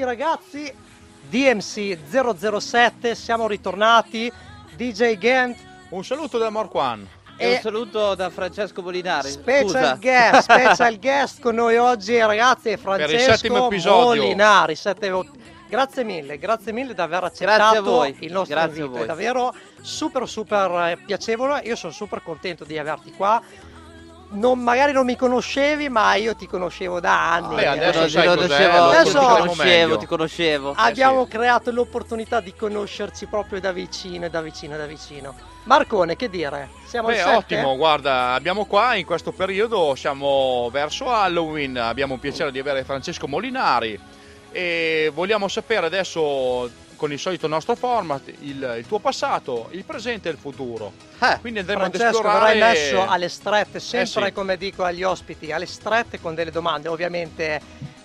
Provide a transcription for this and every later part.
Bentornati ragazzi, DMC 007, siamo ritornati, DJ Gent. Un saluto da Morquan. E, un saluto da Francesco Molinari. Special Scusa. guest, special guest con noi oggi ragazzi è Francesco Molinari. Sette... Grazie mille, grazie mille di aver accettato il nostro grazie invito, è davvero super super eh, piacevole, io sono super contento di averti qua non, magari non mi conoscevi, ma io ti conoscevo da anni. Beh, adesso, ti conoscevo, adesso ti conoscevo, ti conoscevo. Abbiamo eh sì. creato l'opportunità di conoscerci proprio da vicino, da vicino, da vicino. Marcone, che dire? Siamo Beh, ottimo, guarda, abbiamo qua in questo periodo, siamo verso Halloween, abbiamo il piacere di avere Francesco Molinari e vogliamo sapere adesso con il solito nostro format il, il tuo passato, il presente e il futuro. Eh, Quindi andremo Francesco, ad esplorare... verrai messo alle strette, sempre eh sì. come dico agli ospiti, alle strette con delle domande, ovviamente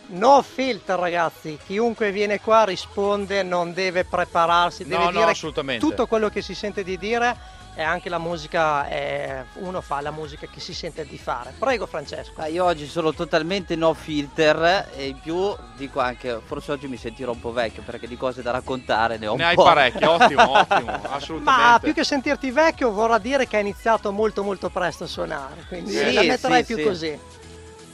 no filter ragazzi, chiunque viene qua risponde, non deve prepararsi, deve no, dire no, tutto quello che si sente di dire e anche la musica, è, uno fa la musica che si sente di fare. Prego Francesco. Ah, io oggi sono totalmente no filter e in più dico anche, forse oggi mi sentirò un po' vecchio perché di cose da raccontare ne ho ne un hai po'. parecchie, ottimo, ottimo, assolutamente. Ma più che sentirti vecchio vorrà dire che hai iniziato molto molto presto a suonare, quindi sì, la metterai sì, più sì. così.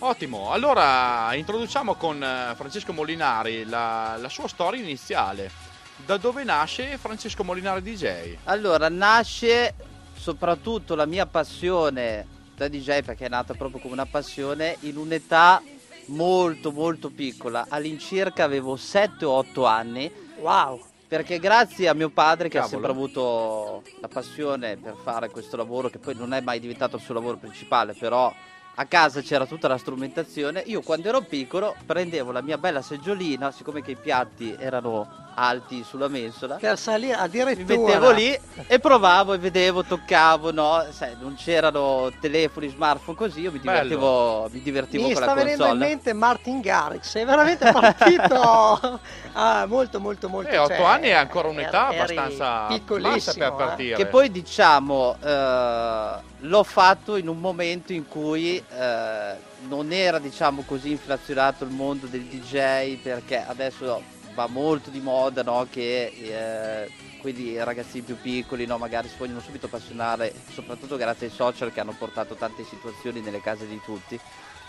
Ottimo, allora introduciamo con eh, Francesco Molinari la, la sua storia iniziale da dove nasce Francesco Molinari DJ? Allora, nasce soprattutto la mia passione da DJ, perché è nata proprio come una passione, in un'età molto molto piccola. All'incirca avevo 7-8 anni. Wow! Perché grazie a mio padre che Cavolo. ha sempre avuto la passione per fare questo lavoro, che poi non è mai diventato il suo lavoro principale, però a casa c'era tutta la strumentazione. Io quando ero piccolo prendevo la mia bella seggiolina, siccome che i piatti erano alti sulla mensola. Per salire addirittura. Mi mettevo lì e provavo e vedevo, toccavo, no? Sai, non c'erano telefoni, smartphone così, io mi divertivo, mi divertivo mi con la console. Mi sta venendo in mente Martin Garrix, sei veramente partito ah, molto molto molto. E eh, 8 cioè, anni è ancora un'età abbastanza bassa per partire. Eh. Che poi diciamo eh, l'ho fatto in un momento in cui eh, non era diciamo così inflazionato il mondo del DJ perché adesso va molto di moda no? che eh, quelli ragazzini più piccoli no? magari si vogliono subito appassionare, soprattutto grazie ai social che hanno portato tante situazioni nelle case di tutti.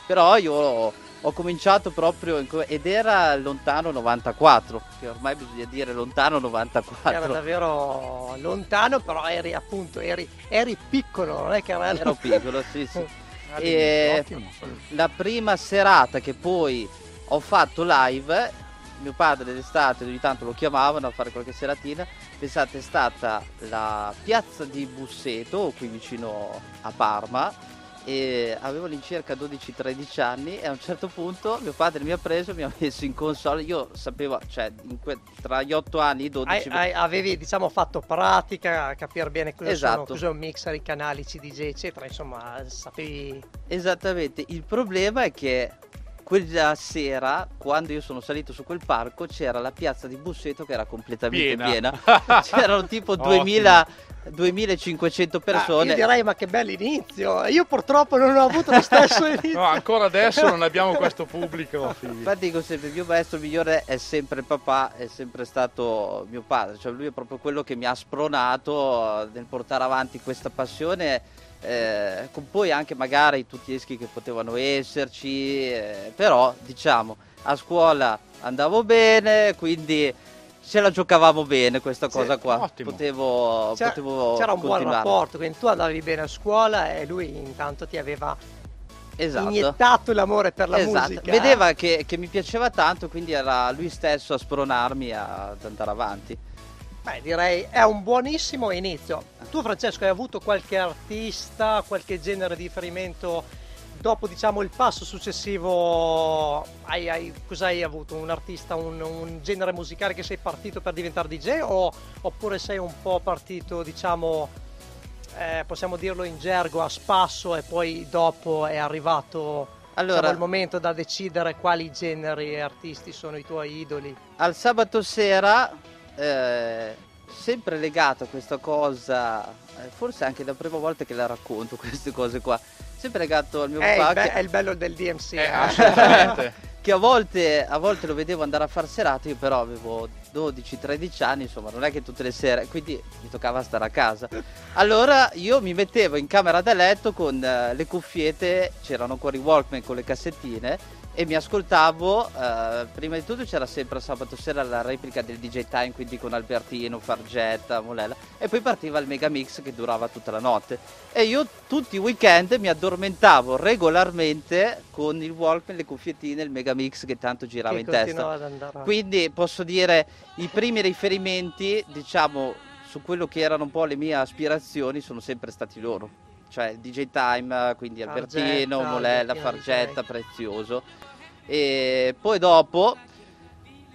Però io ho, ho cominciato proprio in, ed era lontano 94, che ormai bisogna dire lontano 94. Era davvero lontano, però eri appunto, eri, eri piccolo, non è che era... Ero piccolo, sì, sì. e la prima serata che poi ho fatto live mio padre d'estate ogni tanto lo chiamavano a fare qualche seratina. Pensate, è stata la piazza di Busseto, qui vicino a Parma. E avevo all'incirca 12-13 anni e a un certo punto mio padre mi ha preso e mi ha messo in console io sapevo cioè que- tra gli 8 anni e i 12 hai, hai, avevi diciamo fatto pratica a capire bene cosa esatto. sono cos'è un mixer i canali CDJ eccetera insomma sapevi esattamente il problema è che quella sera, quando io sono salito su quel parco, c'era la piazza di Busseto che era completamente piena. piena. C'erano tipo 2000, 2500 persone. Ah, io direi ma che bell'inizio. Io purtroppo non ho avuto lo stesso inizio. no, ancora adesso non abbiamo questo pubblico. Infatti dico sempre, il mio maestro migliore è sempre il papà, è sempre stato mio padre. Cioè lui è proprio quello che mi ha spronato nel portare avanti questa passione eh, con poi anche magari tutti gli eschi che potevano esserci, eh, però diciamo a scuola andavo bene, quindi ce la giocavamo bene questa cosa sì, qua. Potevo, c'era, potevo c'era un buon rapporto, quindi tu andavi bene a scuola e lui intanto ti aveva esatto. iniettato l'amore per la esatto. musica. Vedeva che, che, mi piaceva tanto, quindi era lui stesso a spronarmi ad andare avanti. Beh, direi è un buonissimo inizio. Tu Francesco hai avuto qualche artista, qualche genere di riferimento dopo diciamo il passo successivo? Hai, hai, cosa hai avuto? Un artista, un, un, genere musicale che sei partito per diventare DJ o, oppure sei un po' partito diciamo eh, possiamo dirlo in gergo a spasso e poi dopo è arrivato allora, diciamo, il momento da decidere quali generi e artisti sono i tuoi idoli? Al sabato sera eh, sempre legato a questa cosa, eh, forse anche la prima volta che la racconto queste cose qua, sempre legato al mio è papà. Il be- è il bello del DMC. Eh, assolutamente. che a volte, a volte lo vedevo andare a far serate, io però avevo 12-13 anni, insomma, non è che tutte le sere, quindi mi toccava stare a casa. Allora io mi mettevo in camera da letto con uh, le cuffiette, c'erano ancora i Walkman con le cassettine e mi ascoltavo, uh, prima di tutto c'era sempre sabato sera la replica del DJ Time, quindi con Albertino, Fargetta, Molella, e poi partiva il Megamix che durava tutta la notte. E io tutti i weekend mi addormentavo regolarmente con il Walkman, le cuffiettine, il Megamix che tanto girava che in testa. Quindi posso dire i primi riferimenti, diciamo, su quello che erano un po' le mie aspirazioni sono sempre stati loro cioè DJ Time, quindi Albertino, Fargetta, Molella, Fargetta, Prezioso. E poi dopo,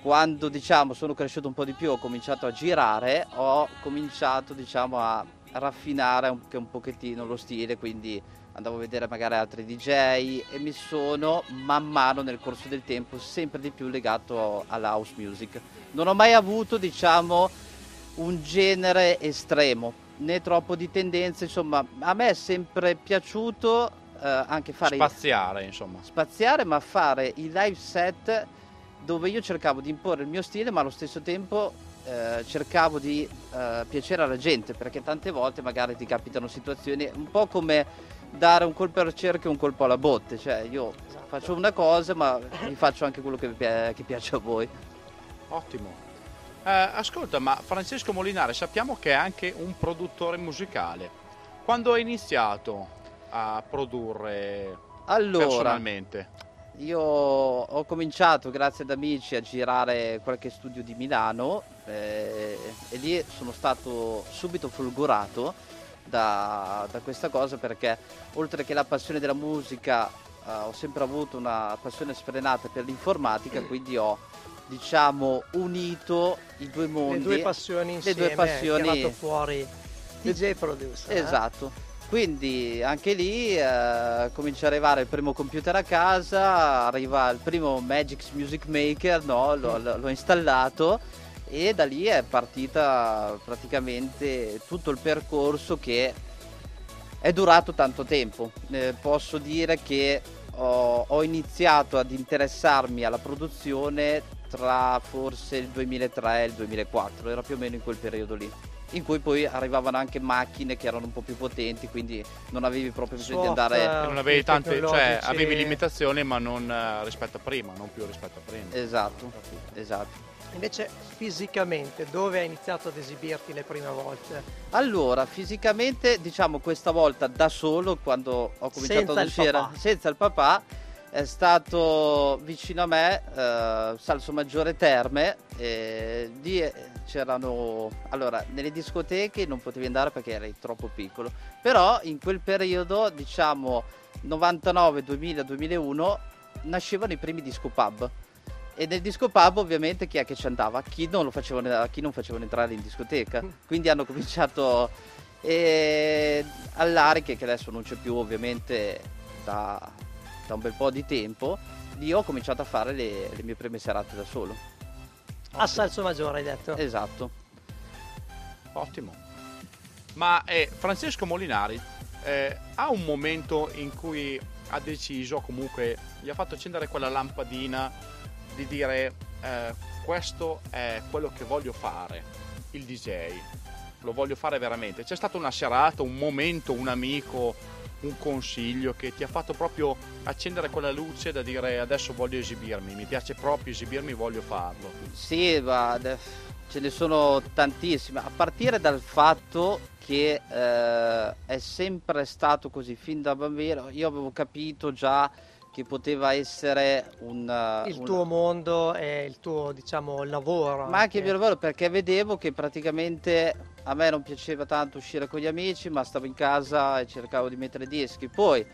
quando diciamo sono cresciuto un po' di più, ho cominciato a girare, ho cominciato diciamo a raffinare anche un pochettino lo stile, quindi andavo a vedere magari altri DJ e mi sono man mano nel corso del tempo sempre di più legato alla house music. Non ho mai avuto diciamo un genere estremo, né troppo di tendenze, insomma, a me è sempre piaciuto eh, anche fare spaziare, insomma. Spaziare, ma fare i live set dove io cercavo di imporre il mio stile, ma allo stesso tempo eh, cercavo di eh, piacere alla gente, perché tante volte magari ti capitano situazioni un po' come dare un colpo al cerchio e un colpo alla botte, cioè io esatto. faccio una cosa, ma vi faccio anche quello che, che piace a voi. Ottimo. Eh, ascolta, ma Francesco Molinare sappiamo che è anche un produttore musicale. Quando hai iniziato a produrre allora, personalmente? Io ho cominciato grazie ad amici a girare qualche studio di Milano eh, e lì sono stato subito folgorato da, da, questa cosa perché oltre che la passione della musica eh, ho sempre avuto una passione sfrenata per l'informatica, quindi ho diciamo unito i due mondi le due passioni insieme le due passioni fuori DJ producer eh? esatto eh? quindi anche lì eh, comincia a arrivare il primo computer a casa arriva il primo Magix Music Maker no? l'ho, l'ho installato e da lì è partita praticamente tutto il percorso che è durato tanto tempo eh, posso dire che ho, ho iniziato ad interessarmi alla produzione tra forse il 2003 e il 2004, era più o meno in quel periodo lì. In cui poi arrivavano anche macchine che erano un po' più potenti, quindi non avevi proprio bisogno di andare. non avevi tante, cioè avevi limitazioni, ma non eh, rispetto a prima, non più rispetto a prima. Esatto, esatto. Invece fisicamente dove hai iniziato ad esibirti le prime volte? Allora, fisicamente diciamo questa volta da solo quando ho cominciato senza ad uscire senza il papà è stato vicino a me eh, Salso Maggiore Terme e lì eh, c'erano allora nelle discoteche non potevi andare perché eri troppo piccolo però in quel periodo diciamo 99 2000 2001 nascevano i primi disco pub. E nel disco pub ovviamente chi è che ci andava chi non lo facevano, chi non facevano entrare in discoteca. Quindi hanno cominciato e all'Ariche che adesso non c'è più ovviamente da da un bel po' di tempo, lì ho cominciato a fare le, le mie prime serate da solo. A Salso Maggiore hai detto? Esatto. Ottimo. Ma eh, Francesco Molinari eh, ha un momento in cui ha deciso, comunque gli ha fatto accendere quella lampadina di dire eh, questo è quello che voglio fare, il DJ, lo voglio fare veramente. C'è stata una serata, un momento, un amico, un consiglio che ti ha fatto proprio accendere quella luce da dire adesso voglio esibirmi, mi piace proprio esibirmi, voglio farlo? Sì, ma ce ne sono tantissime, a partire dal fatto che eh, è sempre stato così fin da bambino, io avevo capito già che poteva essere un, il un... tuo mondo e il tuo diciamo lavoro ma anche il mio lavoro perché vedevo che praticamente a me non piaceva tanto uscire con gli amici ma stavo in casa e cercavo di mettere dischi. Poi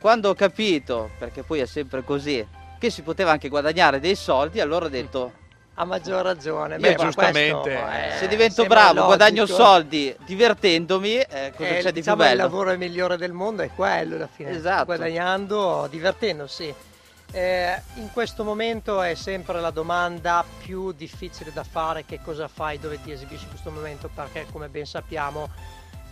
quando ho capito perché poi è sempre così che si poteva anche guadagnare dei soldi allora ho detto a maggior ragione. Beh, giustamente. se divento bravo, logico. guadagno soldi divertendomi, eh, cosa eh, c'è di diciamo più bello? Il lavoro migliore del mondo è quello alla fine. Esatto. Guadagnando, divertendosi. Eh, in questo momento è sempre la domanda più difficile da fare che cosa fai, dove ti esibisci in questo momento, perché come ben sappiamo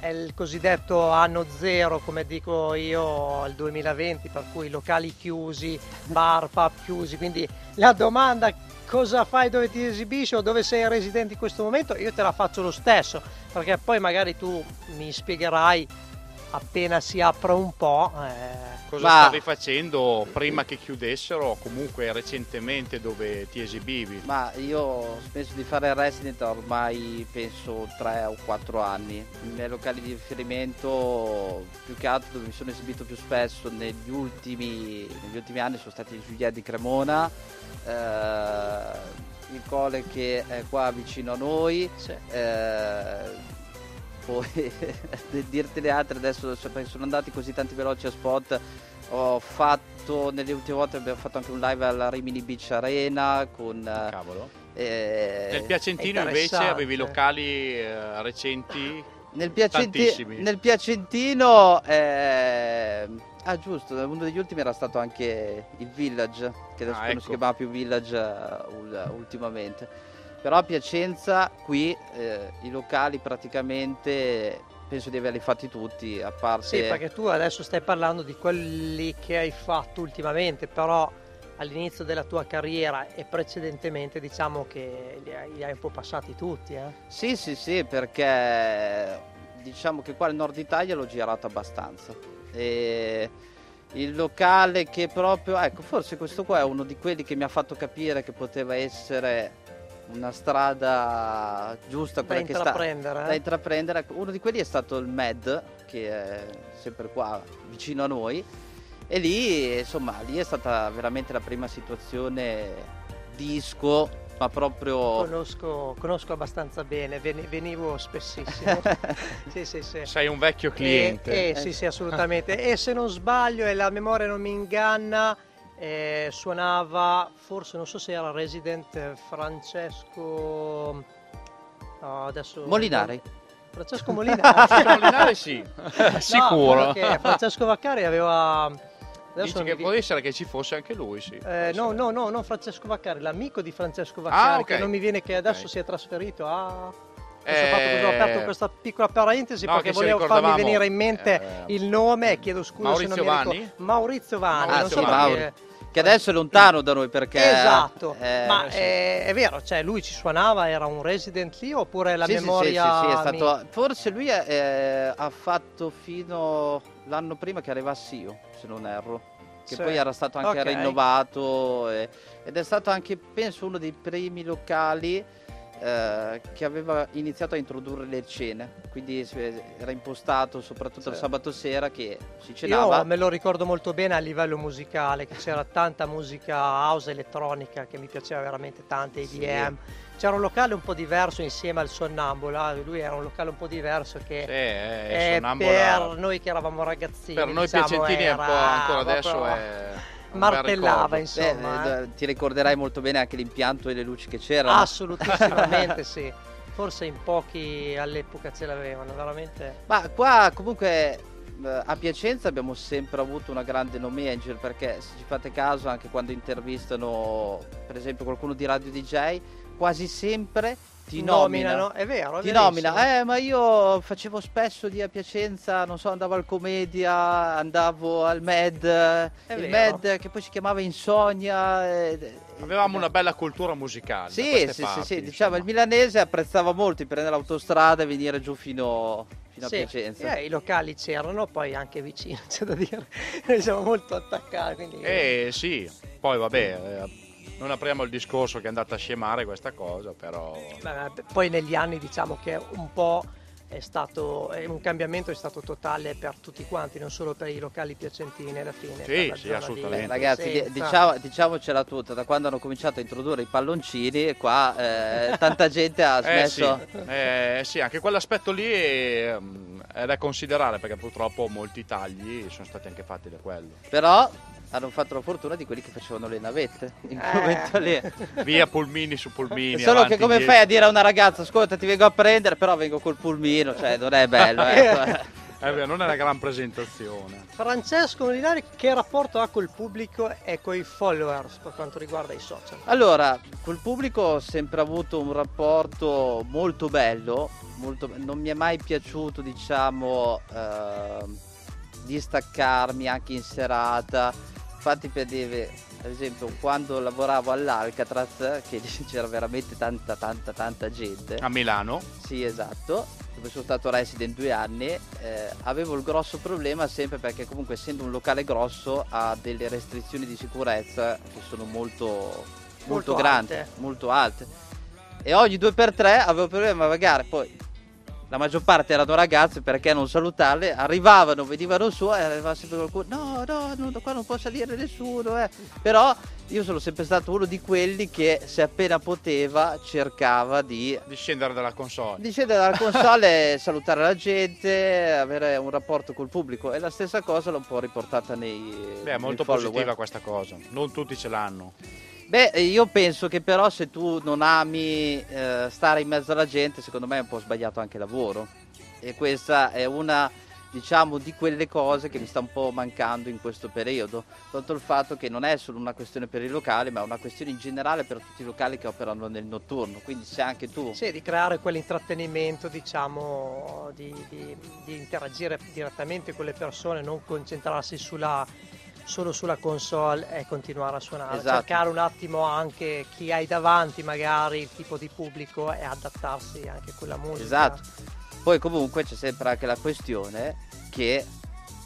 è il cosiddetto anno zero, come dico io, il 2020, per cui locali chiusi, bar, pub chiusi, quindi la domanda cosa fai, dove ti esibisci o dove sei residente in questo momento, io te la faccio lo stesso, perché poi magari tu mi spiegherai appena si apre un po'. Eh... Cosa ma... stavi facendo prima che chiudessero, comunque recentemente dove ti esibivi? Ma io ho smesso di fare resident ormai penso 3 o 4 anni. I miei locali di riferimento, più che altro dove mi sono esibito più spesso negli ultimi, negli ultimi anni sono stati i Giulietta di Cremona. Eh, il Cole che è qua vicino a noi. Sì. Eh, poi dirti le altre adesso sono andati così tanti veloci a spot. Ho fatto nelle ultime volte abbiamo fatto anche un live alla Rimini Beach Arena con cavolo. eh, nel Piacentino invece avevi locali eh, recenti? Nel, Piacenti- nel Piacentino eh, ah giusto uno degli ultimi era stato anche il Village che adesso ah, ecco. non si chiamava più Village uh, ultimamente però a Piacenza qui eh, i locali praticamente penso di averli fatti tutti, a parte... Sì, perché tu adesso stai parlando di quelli che hai fatto ultimamente, però all'inizio della tua carriera e precedentemente diciamo che li hai, un po' passati tutti. Eh? Sì, sì, sì, perché diciamo che qua nel nord Italia l'ho girato abbastanza. E il locale che proprio, ecco, forse questo qua è uno di quelli che mi ha fatto capire che poteva essere una strada giusta da intraprendere, sta, eh? da intraprendere. Uno di quelli è stato il MED, che è sempre qua vicino a noi. E lì, insomma, lì è stata veramente la prima situazione disco, ma proprio... Conosco, conosco abbastanza bene, venivo spessissimo. sì, sì, sì. Sei un vecchio cliente. Eh, eh, sì, sì, assolutamente. e se non sbaglio e la memoria non mi inganna eh, suonava, forse non so se era resident Francesco... No, adesso... Molinari. Francesco Molinari. Molinari sì, sicuro. Francesco Vaccari aveva... Adesso Dici che può essere che ci fosse anche lui, sì. Eh, no, no, no, non Francesco Vaccari, l'amico di Francesco ah, Vaccari, ah, okay. che non mi viene che adesso okay. si è trasferito a... Eh... Ho aperto questa piccola parentesi no, perché volevo farmi venire in mente eh... il nome, chiedo scusa Maurizio se non Vanni? mi ricordo. Maurizio Vanni, Maurizio non so Vanni. Perché che adesso è lontano da noi perché... Esatto, eh, ma sì. è, è, vero, cioè lui ci suonava, era un resident lì oppure la sì, memoria... Sì, sì, sì, è stato... Forse lui è, è, ha fatto fino l'anno prima che arrivassi io, se non erro. Che sì. poi era stato anche okay. rinnovato e, ed è stato anche, penso, uno dei primi locali eh, che aveva iniziato a introdurre le cene, quindi era impostato soprattutto sì. il sabato sera che si cenava. Io me lo ricordo molto bene a livello musicale, che c'era tanta musica house elettronica che mi piaceva veramente tanto, EDM. Sì. C'era un locale un po' diverso insieme al Sonnambula, lui era un locale un po' diverso che sì, eh, per noi che eravamo ragazzini. Per noi diciamo, piacentini un po' ancora adesso è martellava insomma. Eh, eh. Ti ricorderai molto bene anche l'impianto e le luci che c'erano. Assolutissimamente sì. Forse in pochi all'epoca ce l'avevano, veramente. Ma qua comunque eh, a Piacenza abbiamo sempre avuto una grande nome angel perché se ci fate caso anche quando intervistano per esempio qualcuno di Radio DJ quasi sempre ti nominano, nominano. è vero, è ti nomina, eh ma io facevo spesso lì a Piacenza, non so, andavo al Comedia, andavo al Med, è il vero. Med che poi si chiamava Insonnia. Eh, Avevamo una bella cultura musicale. Sì, sì, parti, sì, sì, diciamo il milanese apprezzava molto di prendere l'autostrada e venire giù fino, fino sì, a Piacenza. Eh, I locali c'erano, poi anche vicino, c'è da dire, noi siamo molto attaccati. Quindi... Eh sì, poi vabbè, eh, non apriamo il discorso che è andata a scemare questa cosa, però... Beh, poi negli anni diciamo che un po' è stato un cambiamento è stato totale per tutti quanti, non solo per i locali piacentini alla fine. Sì, sì, assolutamente. Beh, ragazzi, diciamo, diciamocela tutta, da quando hanno cominciato a introdurre i palloncini, qua eh, tanta gente ha smesso. Eh sì, eh, sì anche quell'aspetto lì è, è da considerare perché purtroppo molti tagli sono stati anche fatti da quello. Però hanno fatto la fortuna di quelli che facevano le navette in quel eh. momento lì. Via pulmini su pulmini. Solo avanti, che come dietro. fai a dire a una ragazza, ascolta ti vengo a prendere, però vengo col pulmino, cioè non è bello. Ecco. Eh beh, non è una gran presentazione. Francesco Molinari, che rapporto ha col pubblico e con i followers per quanto riguarda i social? Allora, col pubblico ho sempre avuto un rapporto molto bello, molto, non mi è mai piaciuto, diciamo, eh, distaccarmi anche in serata. Infatti, per dire, ad esempio, quando lavoravo all'Alcatraz, che c'era veramente tanta, tanta, tanta gente. A Milano? Sì, esatto, dove sono stato resident due anni, eh, avevo il grosso problema sempre perché comunque essendo un locale grosso ha delle restrizioni di sicurezza che sono molto, molto, Molto grandi, alte. molto alte. E ogni due per tre avevo problema magari poi la maggior parte erano ragazze perché non salutarle, arrivavano, venivano su e arrivava sempre qualcuno, no, no, no, qua non può salire nessuno, eh. però io sono sempre stato uno di quelli che se appena poteva cercava di, Di scendere dalla console. di scendere dalla console e salutare la gente, avere un rapporto col pubblico e la stessa cosa l'ho un po' riportata nei... Beh, è molto follower. positiva questa cosa. Non tutti ce l'hanno. Beh, io penso che però se tu non ami eh, stare in mezzo alla gente, secondo me è un po' sbagliato anche il lavoro. E questa è una, diciamo, di quelle cose che mi sta un po' mancando in questo periodo. Tanto il fatto che non è solo una questione per i locali, ma è una questione in generale per tutti i locali che operano nel notturno. Quindi se anche tu... Sì, di creare quell'intrattenimento, diciamo, di, di- di interagire direttamente con le persone, non concentrarsi sulla, solo sulla console e continuare a suonare. Esatto. Cercare un attimo anche chi hai davanti, magari il tipo di pubblico e adattarsi anche a quella musica. Esatto. Poi comunque c'è sempre anche la questione che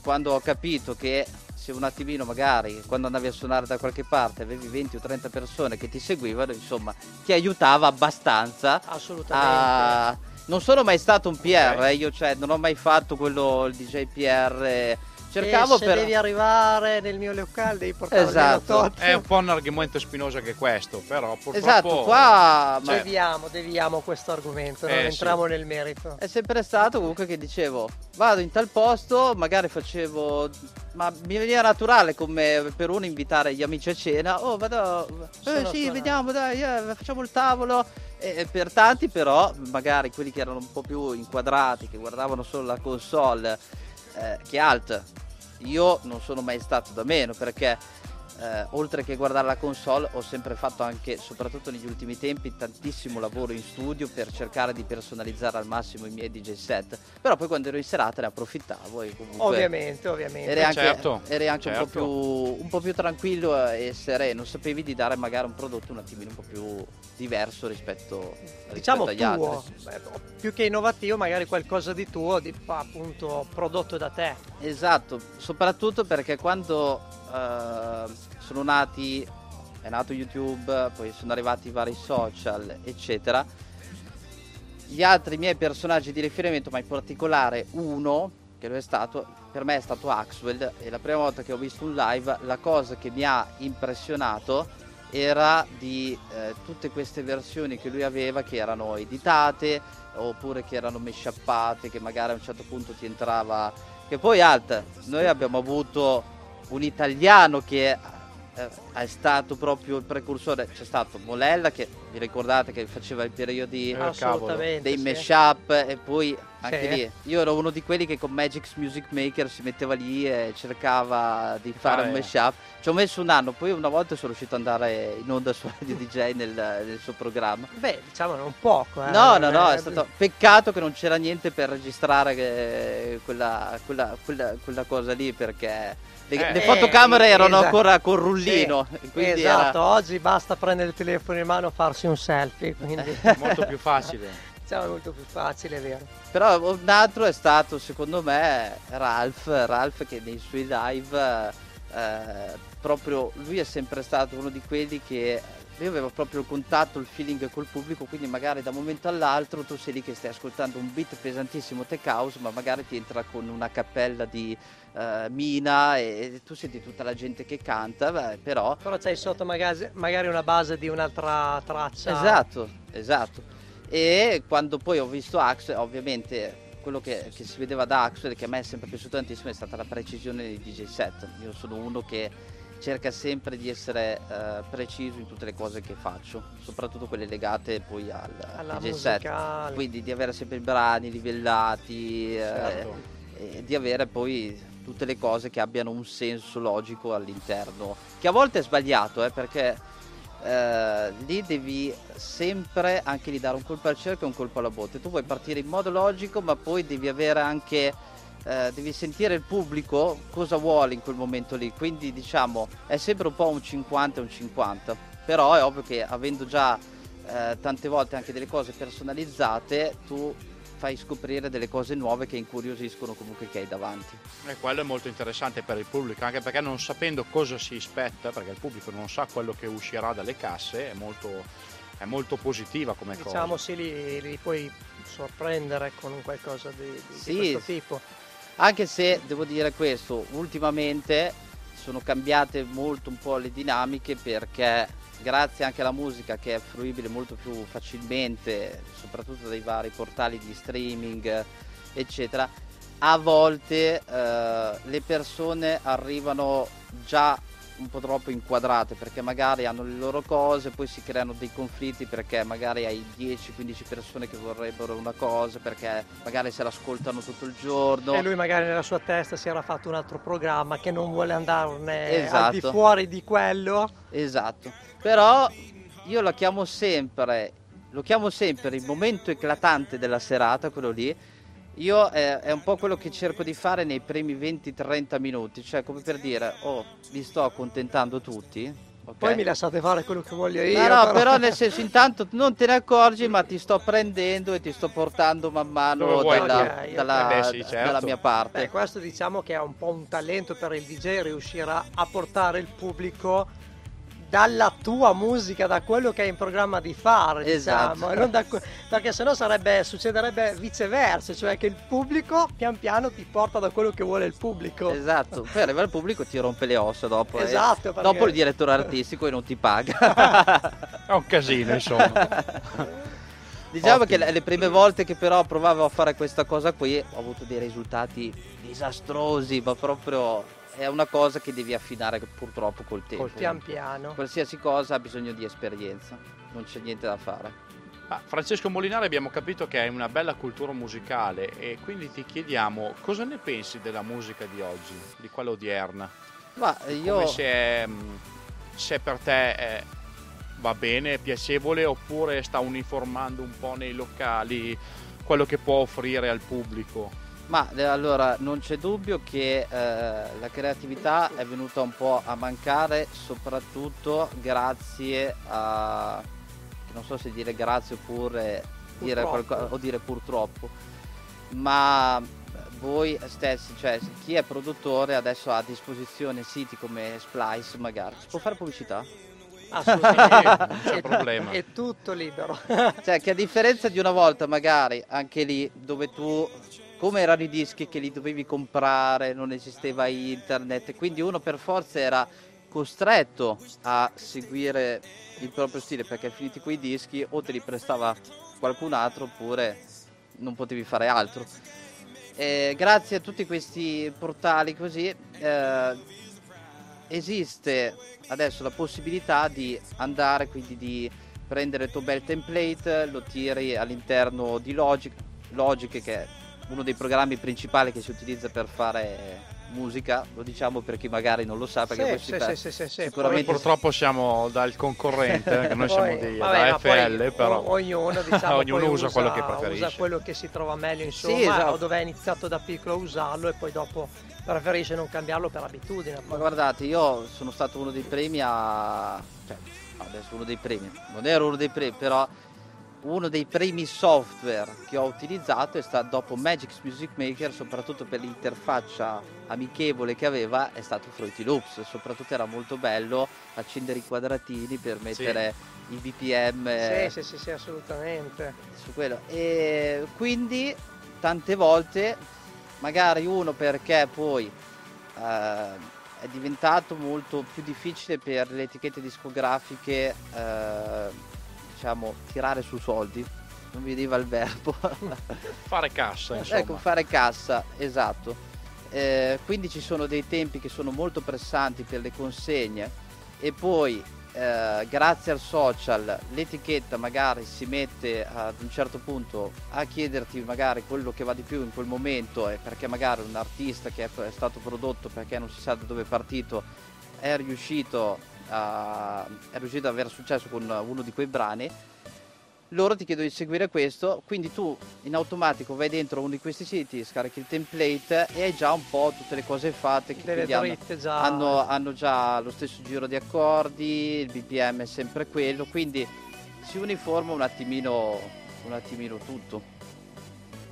quando ho capito che se un attimino magari quando andavi a suonare da qualche parte avevi 20 o 30 persone che ti seguivano, insomma, ti aiutava abbastanza Assolutamente. a... Non sono mai stato un PR, Ok. eh, io cioè non ho mai fatto quello, il DJ PR. Cercavo se per... devi arrivare nel mio locale devi portare Esatto. È un po' un argomento spinoso che questo, però purtroppo... Esatto, qua... ma- Cioè, Deviamo, deviamo questo argomento, non Eh, entriamo nel merito. È sempre stato comunque che dicevo vado in tal posto, magari facevo ma mi veniva naturale come per uno invitare gli amici a cena. Oh, vado eh sì, suonato. vediamo, dai, eh, facciamo il tavolo. E e per tanti però, magari quelli che erano un po' più inquadrati, che guardavano solo la console, eh, che alt. Io non sono mai stato da meno perché eh, oltre che guardare la console ho sempre fatto anche, soprattutto negli ultimi tempi, tantissimo lavoro in studio per cercare di personalizzare al massimo i miei DJ set. Però poi quando ero in serata ne approfittavo e comunque Ovviamente, ovviamente. eri anche, Certo, eri anche un, po certo. più, un po' più tranquillo e sereno, sapevi di dare magari un prodotto un attimino un po' più diverso rispetto, diciamo rispetto agli tuo, altri. Beh, più che innovativo, magari qualcosa di tuo, di, appunto prodotto da te. Esatto, soprattutto perché quando eh, sono nati, è nato YouTube, poi sono arrivati vari social, eccetera, gli altri miei personaggi di riferimento, ma in particolare uno, che lo è stato, per me è stato Axwell, e la prima volta che ho visto un live, la cosa che mi ha impressionato era di eh, tutte queste versioni che lui aveva che erano editate oppure che erano meshappate, che magari a un certo punto ti entrava che poi Alt, noi abbiamo avuto un italiano che eh, è stato proprio il precursore, c'è stato Molella che vi ricordate che faceva i periodi Eh, dei sì. mashup e poi anche Sì. lì io ero uno di quelli che con Magic's Music Maker si metteva lì e cercava di fare Fare- un mashup. Ci ho messo un anno, poi una volta sono riuscito ad andare in onda su Radio DJ nel, nel suo programma. Beh, diciamo non poco. Eh. No, no, no, Eh, è stato peccato che non c'era niente per registrare quella, quella- quella- quella cosa lì perché le, Eh, le fotocamere eh, erano esatto. ancora con rullino. Sì, esatto, era- oggi basta prendere il telefono in mano e farsi un selfie, quindi molto più facile. diciamo è molto più facile, è vero. Però un altro è stato secondo me Ralph, Ralph che nei suoi live eh, proprio lui è sempre stato uno di quelli che lui aveva proprio il contatto, il feeling col pubblico, quindi magari da un momento all'altro tu sei lì che stai ascoltando un beat pesantissimo tech house, ma magari ti entra con una cappella di eh, Mina e tu senti tutta la gente che canta, beh, però Però c'hai sotto magari, magari una base di un'altra traccia. Esatto, esatto. E quando poi ho visto Axel, ovviamente quello che, che si vedeva da Axel, che a me è sempre piaciuto tantissimo, è stata la precisione dei DJ set. Io sono uno che cerca sempre di essere eh, preciso in tutte le cose che faccio, soprattutto quelle legate poi al Alla DJ set. Quindi di avere sempre i brani livellati. eh, Certo. e di avere poi tutte le cose che abbiano un senso logico all'interno, che a volte è sbagliato, eh, perché eh, lì devi sempre anche lì dare un colpo al cerchio e un colpo alla botte. Tu puoi partire in modo logico, ma poi devi avere anche eh, devi sentire il pubblico cosa vuole in quel momento lì. Quindi diciamo è sempre un po' un 50 e un 50. Però è ovvio che avendo già eh, tante volte anche delle cose personalizzate, tu fai scoprire delle cose nuove che incuriosiscono comunque che hai davanti. E quello è molto interessante per il pubblico, anche perché non sapendo cosa si aspetta, perché il pubblico non sa quello che uscirà dalle casse, è molto, è molto positiva come diciamo, cosa. Diciamo sì, li, li, puoi sorprendere con qualcosa di, di, sì, di questo tipo. Anche se devo dire questo, ultimamente sono cambiate molto un po' le dinamiche perché grazie anche alla musica che è fruibile molto più facilmente, soprattutto dai vari portali di streaming, eccetera, a volte eh, le persone arrivano già un po' troppo inquadrate perché magari hanno le loro cose, poi si creano dei conflitti perché magari hai 10-15 persone che vorrebbero una cosa, perché magari se l'ascoltano tutto il giorno. E lui magari nella sua testa si era fatto un altro programma che non vuole andarne esatto. al di fuori di quello. Esatto. Però io lo chiamo sempre, lo chiamo sempre il momento eclatante della serata, quello lì. Io eh, è un po' quello che cerco di fare nei primi 20-30 minuti, cioè come per dire, oh, vi sto accontentando tutti, Okay. Poi mi lasciate fare quello che voglio io. No, no, però. però nel senso, intanto non te ne accorgi, ma ti sto prendendo e ti sto portando man mano dalla, okay, dalla. Beh, sì, certo. dalla, mia parte. Beh, questo diciamo che è un po' un talento per il DJ riuscire a portare il pubblico dalla tua musica, da quello che hai in programma di fare, esatto. diciamo, da, perché sennò sarebbe, succederebbe viceversa, cioè che il pubblico pian piano ti porta da quello che vuole il pubblico. Esatto, poi arriva il pubblico e ti rompe le ossa dopo. Esatto. Perché... Dopo il direttore artistico e non ti paga. È un casino, insomma. Diciamo Ottimo. che le prime volte che però provavo a fare questa cosa qui ho avuto dei risultati disastrosi, ma proprio è una cosa che devi affinare purtroppo col tempo. Col pian piano. Qualsiasi cosa ha bisogno di esperienza, non c'è niente da fare. Ah, Francesco Molinari abbiamo capito che hai una bella cultura musicale e quindi ti chiediamo cosa ne pensi della musica di oggi, di quella odierna? Ma io... Come se, è, se per te è, va bene, è piacevole oppure sta uniformando un po' nei locali quello che può offrire al pubblico? Ma eh, allora non c'è dubbio che eh, la creatività è venuta un po' a mancare soprattutto grazie a non so se dire grazie oppure dire qualcosa, o dire purtroppo ma voi stessi cioè chi è produttore adesso ha a disposizione siti come Splice magari si può fare pubblicità? Assolutamente, non c'è problema. È tutto libero. cioè che a differenza di una volta magari anche lì dove tu come erano i dischi che li dovevi comprare, non esisteva internet, quindi uno per forza era costretto a seguire il proprio stile perché finiti quei dischi o te li prestava qualcun altro oppure non potevi fare altro. E grazie a tutti questi portali così eh, esiste adesso la possibilità di andare quindi di prendere il tuo bel template, lo tiri all'interno di Logic, Logic che uno dei programmi principali che si utilizza per fare musica, lo diciamo per chi magari non lo sa, perché sì, sì, sì, sì, sicuramente poi, purtroppo siamo dal concorrente, che noi siamo di vabbè, FL, però ognuno, diciamo, ognuno usa, usa, quello che preferisce. Usa quello che si trova meglio, insomma, sì, esatto. o dove è iniziato da piccolo a usarlo e poi dopo preferisce non cambiarlo per abitudine. Ma guardate, io sono stato uno dei primi a cioè, adesso uno dei primi, non ero uno dei primi, però uno dei primi software che ho utilizzato è stato dopo Magix Music Maker, soprattutto per l'interfaccia amichevole che aveva, è stato Fruity Loops. Soprattutto era molto bello accendere i quadratini per mettere sì. i BPM. Sì, sì, sì, sì, assolutamente. Su quello. E quindi tante volte, magari uno perché poi eh, è diventato molto più difficile per le etichette discografiche. Eh, diciamo, tirare su soldi, non mi veniva il verbo. fare cassa, insomma. Ecco, fare cassa, esatto. Eh, quindi ci sono dei tempi che sono molto pressanti per le consegne e poi eh, grazie al social l'etichetta magari si mette ad un certo punto a chiederti magari quello che va di più in quel momento e perché magari un artista che è stato prodotto perché non si sa da dove è partito è riuscito, è riuscito ad avere successo con uno di quei brani loro ti chiedono di seguire questo, quindi tu in automatico vai dentro uno di questi siti, scarichi il template e hai già un po' tutte le cose fatte che hanno, già... Hanno, hanno, già lo stesso giro di accordi, il BPM è sempre quello, quindi si uniforma un attimino, un attimino tutto.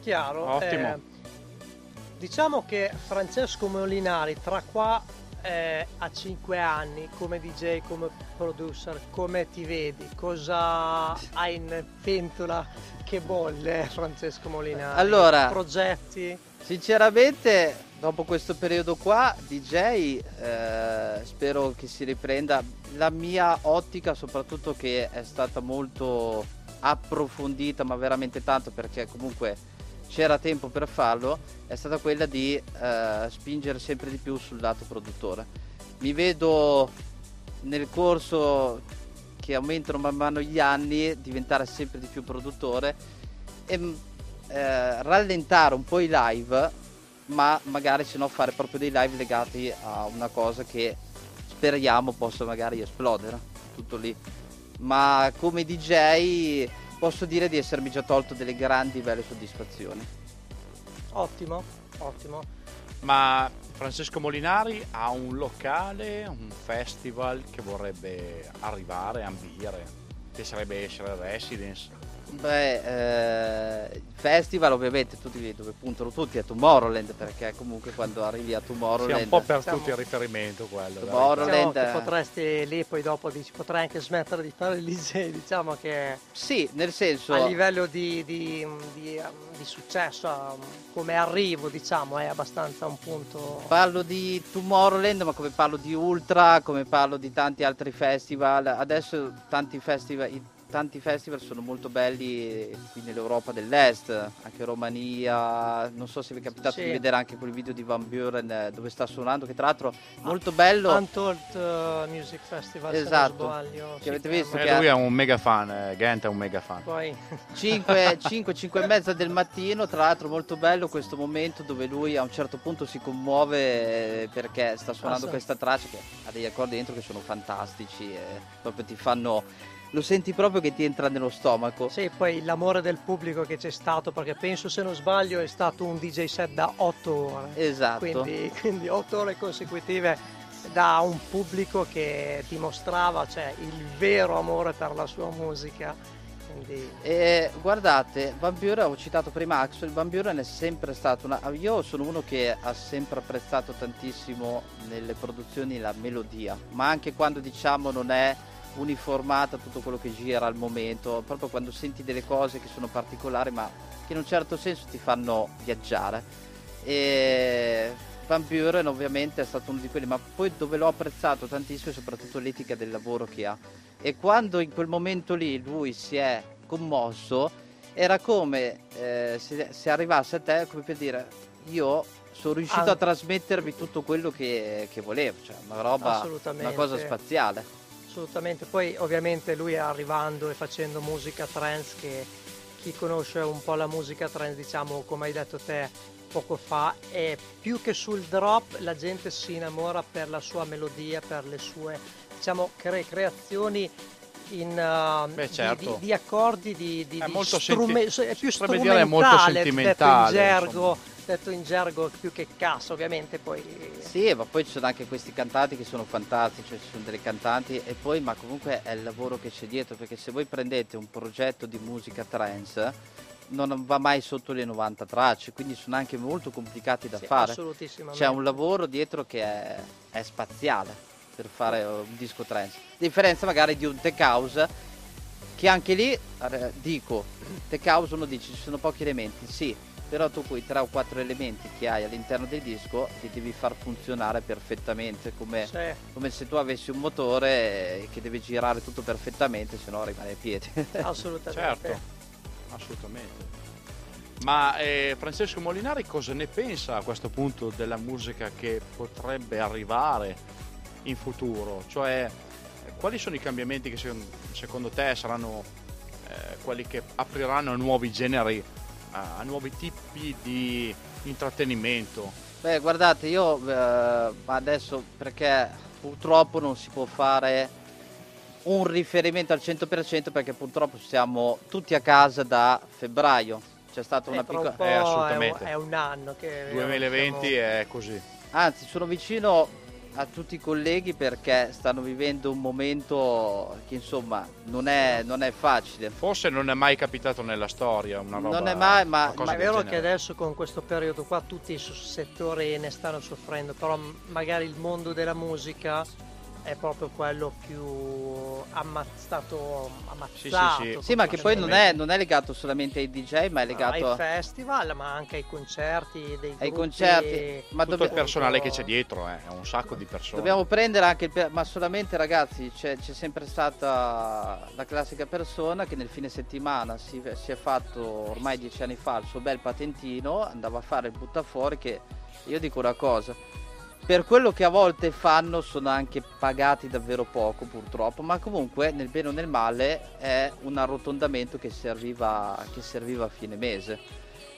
Chiaro. Ottimo. Eh, diciamo che Francesco Molinari tra qua eh, a 5 anni come DJ, come producer, come ti vedi? Cosa hai in pentola che bolle Francesco Molinari? Allora, progetti? Sinceramente, dopo questo periodo qua, DJ, eh, spero che si riprenda. La mia ottica, soprattutto che è stata molto approfondita, ma veramente tanto perché comunque c'era tempo per farlo, è stata quella di eh, spingere sempre di più sul lato produttore. Mi vedo nel corso che aumentano man mano gli anni diventare sempre di più produttore e mm, eh, rallentare un po' i live, ma magari se no fare proprio dei live legati a una cosa che speriamo possa magari esplodere, tutto lì. Ma come DJ posso dire di essermi già tolto delle grandi belle soddisfazioni. Ottimo, ottimo. Ma Francesco Molinari ha un locale, un festival che vorrebbe arrivare, ambire, che sarebbe essere Residence? Beh, eh, festival ovviamente tutti, dove puntano tutti è Tomorrowland perché comunque quando arrivi a Tomorrowland... Sì, un po' per diciamo, tutti il riferimento quello. Tomorrowland... Diciamo potresti lì poi dopo dici, potrai anche smettere di fare il DJ, diciamo che... Sì, nel senso... A livello di, di, di, di successo, come arrivo diciamo, è abbastanza un punto... Parlo di Tomorrowland ma come parlo di Ultra, come parlo di tanti altri festival, adesso tanti festival tanti festival sono molto belli qui nell'Europa dell'Est, anche Romania, non so se vi è capitato sì. di vedere anche quel video di Van Buren eh, dove sta suonando, che tra l'altro è molto bello. Untold uh, Music Festival, esatto. Sbaglio, che avete visto? Eh, che lui è un mega fan, eh, Gent è un mega fan. Poi... 5, 5, 5 e mezza del mattino, tra l'altro molto bello questo momento dove lui a un certo punto si commuove eh, perché sta suonando ah, sì. questa traccia che ha degli accordi dentro che sono fantastici e proprio ti fanno lo senti proprio che ti entra nello stomaco. Sì, poi l'amore del pubblico che c'è stato, perché penso se non sbaglio è stato un DJ set da 8 ore. Esatto. Quindi, quindi 8 ore consecutive da un pubblico che dimostrava cioè, il vero amore per la sua musica. Quindi... E, guardate, Van Buren, ho citato prima Axel, Van Buren è sempre stato una... Io sono uno che ha sempre apprezzato tantissimo nelle produzioni la melodia, ma anche quando diciamo non è uniformata tutto quello che gira al momento, proprio quando senti delle cose che sono particolari ma che in un certo senso ti fanno viaggiare. E Van Buren ovviamente è stato uno di quelli, ma poi dove l'ho apprezzato tantissimo è soprattutto l'etica del lavoro che ha. E quando in quel momento lì lui si è commosso, era come eh, se, se, arrivasse a te come per dire io sono riuscito ah. a trasmettervi tutto quello che, che volevo, cioè una roba, una cosa spaziale assolutamente. Poi ovviamente lui arrivando e facendo musica trance che chi conosce un po' la musica trance, diciamo come hai detto te poco fa, è più che sul drop la gente si innamora per la sua melodia, per le sue diciamo cre- creazioni in, uh, Beh, certo. di, di, di, accordi di, di, è, molto strume- senti- è più strumentale, molto sentimentale in gergo detto in gergo più che cassa ovviamente poi sì ma poi ci sono anche questi cantanti che sono fantastici cioè ci sono delle cantanti e poi ma comunque è il lavoro che c'è dietro perché se voi prendete un progetto di musica trance non va mai sotto le 90 tracce quindi sono anche molto complicati da sì, fare. c'è un lavoro dietro che è, è spaziale per fare un disco trance a differenza magari di un tech house che anche lì dico tech house uno dice ci sono pochi elementi sì però tu quei tre o quattro elementi che hai all'interno del disco li devi far funzionare perfettamente come, sì. come se tu avessi un motore che deve girare tutto perfettamente se no rimane a piedi assolutamente certo assolutamente ma eh, Francesco Molinari cosa ne pensa a questo punto della musica che potrebbe arrivare in futuro? Cioè quali sono i cambiamenti che secondo te saranno eh, quelli che apriranno a nuovi generi, a, a nuovi tipi di intrattenimento? Beh, guardate, io eh, adesso perché purtroppo non si può fare un riferimento al 100% perché purtroppo siamo tutti a casa da febbraio. C'è stata una Eh, tra piccola... un po' Eh, è, un, assolutamente. è un anno che 2020 siamo- è così. Anzi, sono vicino a tutti i colleghi perché stanno vivendo un momento che insomma non è, non è facile. Forse non è mai capitato nella storia una roba. Non è mai, ma- Ma è vero genere. che adesso con questo periodo qua tutti i settori ne stanno soffrendo, però magari il mondo della musica è proprio quello più ammazzato, ammazzato. sì, sì. Sì, ma che poi non è, non è legato solamente ai DJ, ma è legato ai a- festival, ma anche ai concerti, dei ai gruppi, concerti. Ma Tutto dobbia- il personale che c'è dietro, eh, è un sacco di persone. Dobbiamo prendere anche il per- ma solamente ragazzi c'è, c'è sempre stata la classica persona che nel fine settimana si, si è fatto ormai dieci anni fa il suo bel patentino, andava a fare il buttafuori che io dico una cosa, per quello che a volte fanno sono anche pagati davvero poco purtroppo, ma comunque nel bene o nel male è un arrotondamento che serviva, che serviva a fine mese.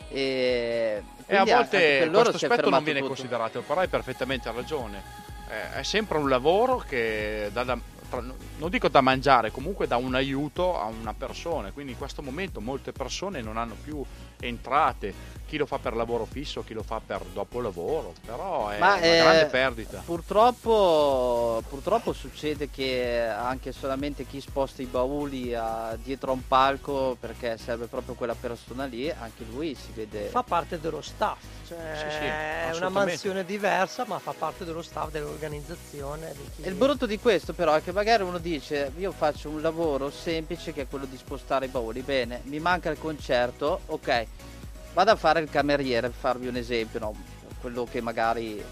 E, E a volte questo aspetto non viene tutto. considerato, però hai perfettamente ragione. Eh, è sempre un lavoro che dà da- tra- non dico da mangiare, comunque dà un aiuto a una persona. Quindi in questo momento molte persone non hanno più entrate. Chi lo fa per lavoro fisso, chi lo fa per dopo lavoro, però è Ma, una eh, grande perdita. Purtroppo, purtroppo succede che anche solamente chi sposta i bauli a- dietro a un palco perché serve proprio quella persona lì, anche lui si vede. fa parte dello staff, cioè Sì, sì, è una mansione diversa, ma fa parte dello staff dell'organizzazione. di chi- il brutto di questo però è che magari uno dice io faccio un lavoro semplice che è quello di spostare i bauli, bene, mi manca il concerto, ok, vado a fare il cameriere, per farvi un esempio, no? quello che magari eh,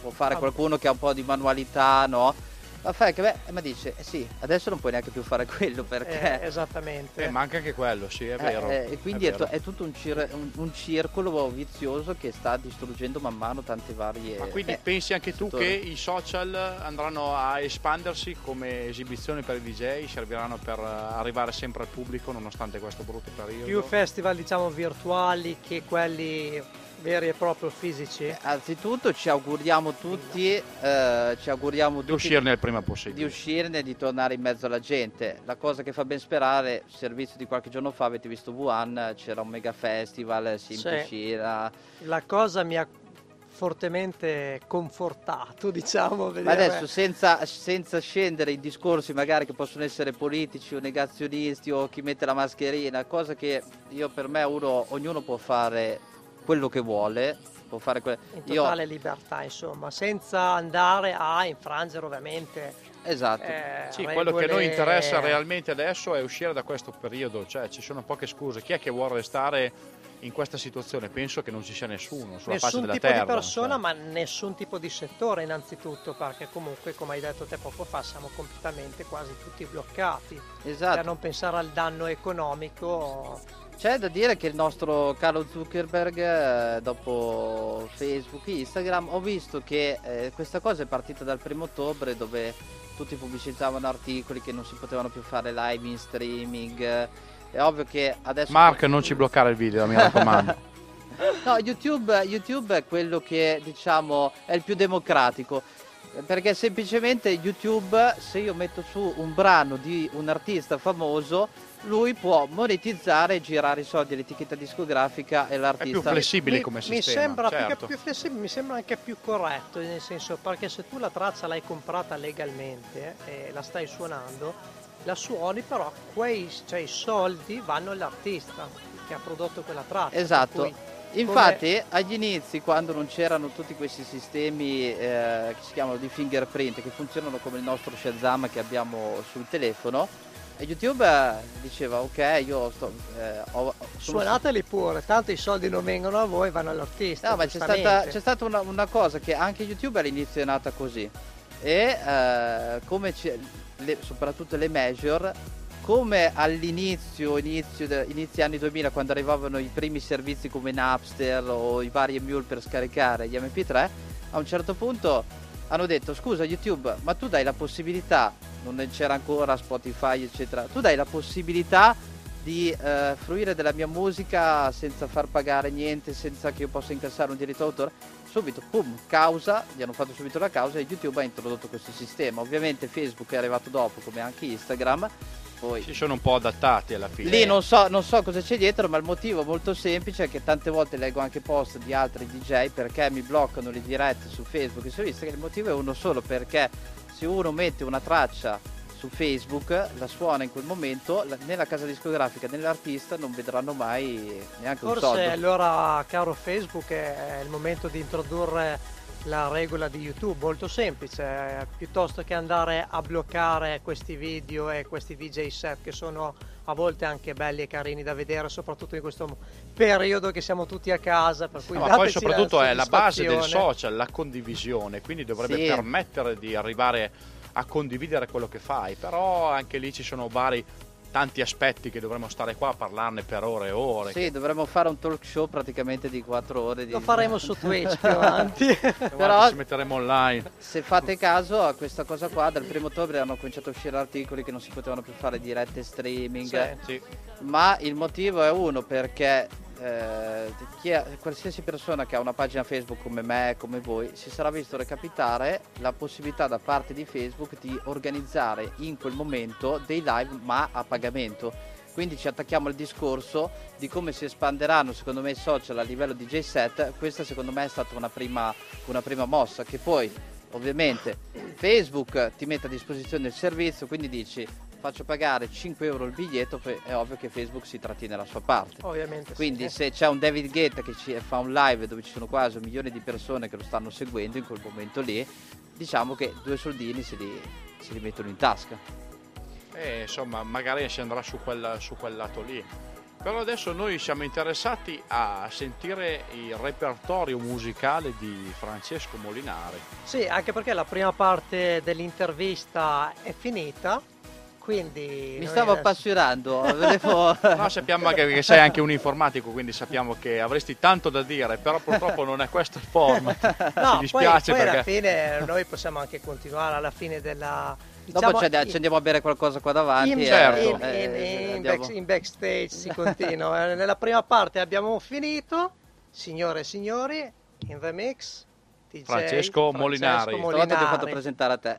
può fare qualcuno che ha un po' di manualità, no? Ma fai che beh, ma dice, eh sì, adesso non puoi neanche più fare quello perché... Eh, esattamente. Eh, manca anche quello, sì, è Eh, vero. eh, e quindi è, vero. to- è tutto un, cir- un- un circolo vizioso che sta distruggendo man mano tante varie... Ma quindi eh, pensi anche tu che i social andranno a espandersi come esibizioni per i DJ, serviranno per arrivare sempre al pubblico nonostante questo brutto periodo? Più festival diciamo virtuali che quelli veri e proprio fisici. Anzitutto ci auguriamo tutti, eh, ci auguriamo di tutti uscirne il prima di possibile. uscirne e di tornare in mezzo alla gente. La cosa che fa ben sperare, servizio di qualche giorno fa, avete visto Wuhan, c'era un mega festival, si Sì. impicciva. La cosa mi ha fortemente confortato, diciamo. Ma vedere- adesso senza, senza scendere in discorsi magari che possono essere politici o negazionisti o chi mette la mascherina, cosa che io per me uno, ognuno può fare quello che vuole, può fare que- in io- totale libertà, insomma, senza andare a infrangere ovviamente. esatto. eh, Sì, quello che regole- noi interessa realmente adesso è uscire da questo periodo, cioè ci sono poche scuse. Chi è che vuole restare in questa situazione? Penso che non ci sia nessuno sulla faccia Nessun della tipo terra. di persona, cioè. ma nessun tipo di settore innanzitutto, perché comunque, come hai detto te poco fa, siamo completamente quasi tutti bloccati. esatto. Per non pensare al danno economico, C'è da dire che il nostro caro Zuckerberg, eh, dopo Facebook e Instagram, ho visto che eh, questa cosa è partita dal primo ottobre dove tutti pubblicizzavano articoli che non si potevano più fare live in streaming. È ovvio che adesso... Mark, non ci bloccare il video, mi raccomando. No, YouTube, YouTube è quello che diciamo è il più democratico. Perché semplicemente YouTube, se io metto su un brano di un artista famoso, lui può monetizzare e girare i soldi all'etichetta discografica e È l'artista. più flessibile mi, come mi sistema. sembra certo. più flessibile, mi sembra anche più corretto, nel senso perché se tu la traccia l'hai comprata legalmente e la stai suonando, la suoni però quei cioè, i soldi vanno all'artista che ha prodotto quella traccia. Esatto. cui Infatti, agli inizi, quando non c'erano tutti questi sistemi eh, che si chiamano di fingerprint, che funzionano come il nostro Shazam che abbiamo sul telefono, e YouTube diceva: Ok, io sto. eh, ho, Suonateli pure, tanto i soldi non vengono a voi, vanno all'artista. No, ma c'è stata, c'è stata una, una cosa che anche YouTube all'inizio è nata così. E eh, come c'è- le- soprattutto le major, come all'inizio, inizio, inizio anni 2000, quando arrivavano i primi servizi come Napster o i vari emule per scaricare gli MP3, a un certo punto hanno detto scusa YouTube, ma tu dai la possibilità, non c'era ancora Spotify eccetera, tu dai la possibilità di eh, fruire della mia musica senza far pagare niente, senza che io possa incassare un diritto d'autore. Subito, pum, causa, gli hanno fatto subito la causa e YouTube ha introdotto questo sistema. Ovviamente Facebook è arrivato dopo, come anche Instagram. Poi... Si sono un po' adattati alla fine. Lì non so, non so cosa c'è dietro, ma il motivo molto semplice è che tante volte leggo anche post di altri DJ perché mi bloccano le dirette su Facebook e su Instagram. Il motivo è uno solo, perché se uno mette una traccia su Facebook, la suona in quel momento, nella casa discografica, nell'artista non vedranno mai neanche Forse un soldo. Forse allora, caro Facebook, è il momento di introdurre la regola di YouTube, molto semplice, piuttosto che andare a bloccare questi video e questi DJ set che sono a volte anche belli e carini da vedere, soprattutto in questo periodo che siamo tutti a casa. Per cui no, ma poi soprattutto la è la base del social, la condivisione, quindi dovrebbe sì. permettere di arrivare a condividere quello che fai, però anche lì ci sono vari tanti aspetti che dovremmo stare qua a parlarne per ore e ore. Sì, che... dovremmo fare un talk show praticamente di 4 ore. Di... Lo faremo su Twitch più avanti. Però ci metteremo online. Se fate caso a questa cosa qua, dal primo ottobre hanno cominciato a uscire articoli che non si potevano più fare dirette streaming. Sì, sì. Ma il motivo è uno perché eh, ha, qualsiasi persona che ha una pagina Facebook come me, come voi, si sarà visto recapitare la possibilità da parte di Facebook di organizzare in quel momento dei live ma a pagamento. Quindi ci attacchiamo al discorso di come si espanderanno secondo me i social a livello di J7. Questa secondo me è stata una prima, una prima mossa che poi ovviamente Facebook ti mette a disposizione il servizio, quindi dici faccio pagare 5 euro il biglietto, è ovvio che Facebook si trattiene la sua parte. Ovviamente. Quindi sì. se c'è un David Guetta che ci, fa un live dove ci sono quasi un milione di persone che lo stanno seguendo in quel momento lì, diciamo che due soldini se li, se li mettono in tasca. E insomma, magari si andrà su quel, su quel lato lì. Però adesso noi siamo interessati a sentire il repertorio musicale di Francesco Molinari. Sì, anche perché la prima parte dell'intervista è finita quindi mi stavo adesso... appassionando. Volevo... no, sappiamo anche che sei anche un informatico, quindi sappiamo che avresti tanto da dire, però purtroppo non è questo il format. No, Ci dispiace poi, poi perché... alla fine noi possiamo anche continuare alla fine della. Diciamo, Dopo ci andiamo a bere qualcosa qua davanti. In, certo. in, in, eh, in, back, in backstage si continua. Eh, nella prima parte abbiamo finito, signore e signori, in the mix. DJ Francesco, Francesco Molinari. Molinari. ti ho fatto presentare a te.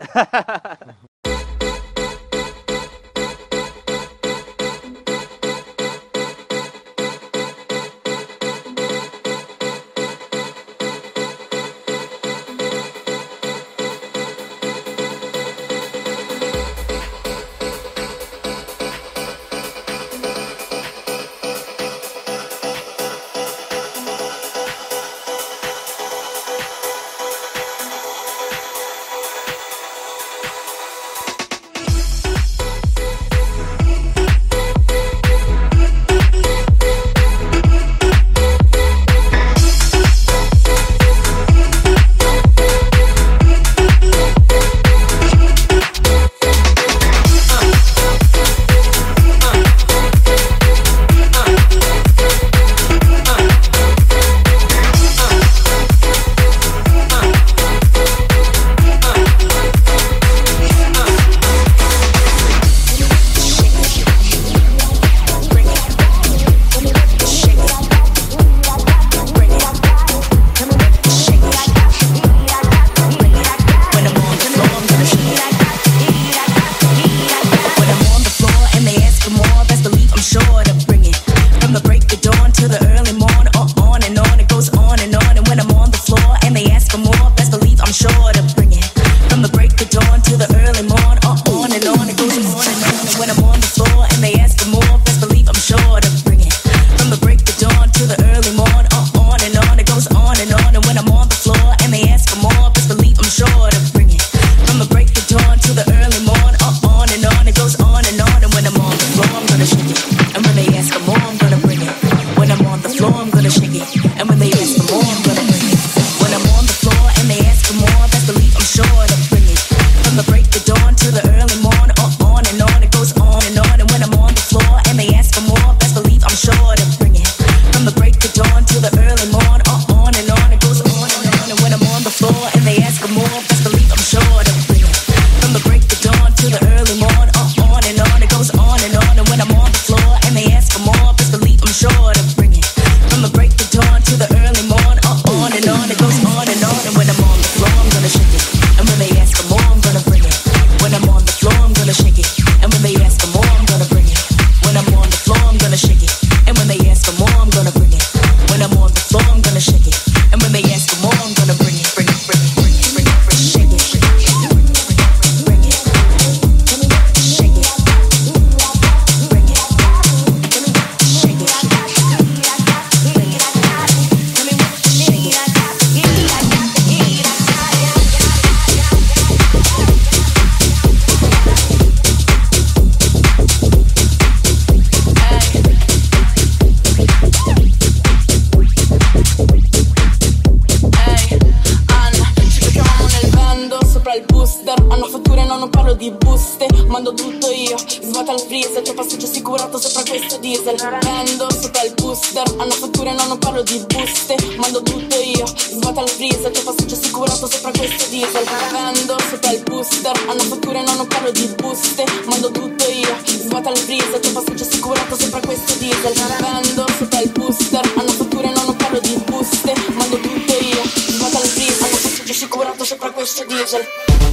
no, non parlo di buste. Mando tutto io, svuota il freezer C'è passaggio assicurato sopra questo diesel. Vendo sopra il booster. Hanno fatture, non ho parlo di buste. Mando tutto io, svuota il freezer Hanno passaggio assicurato sopra questo diesel.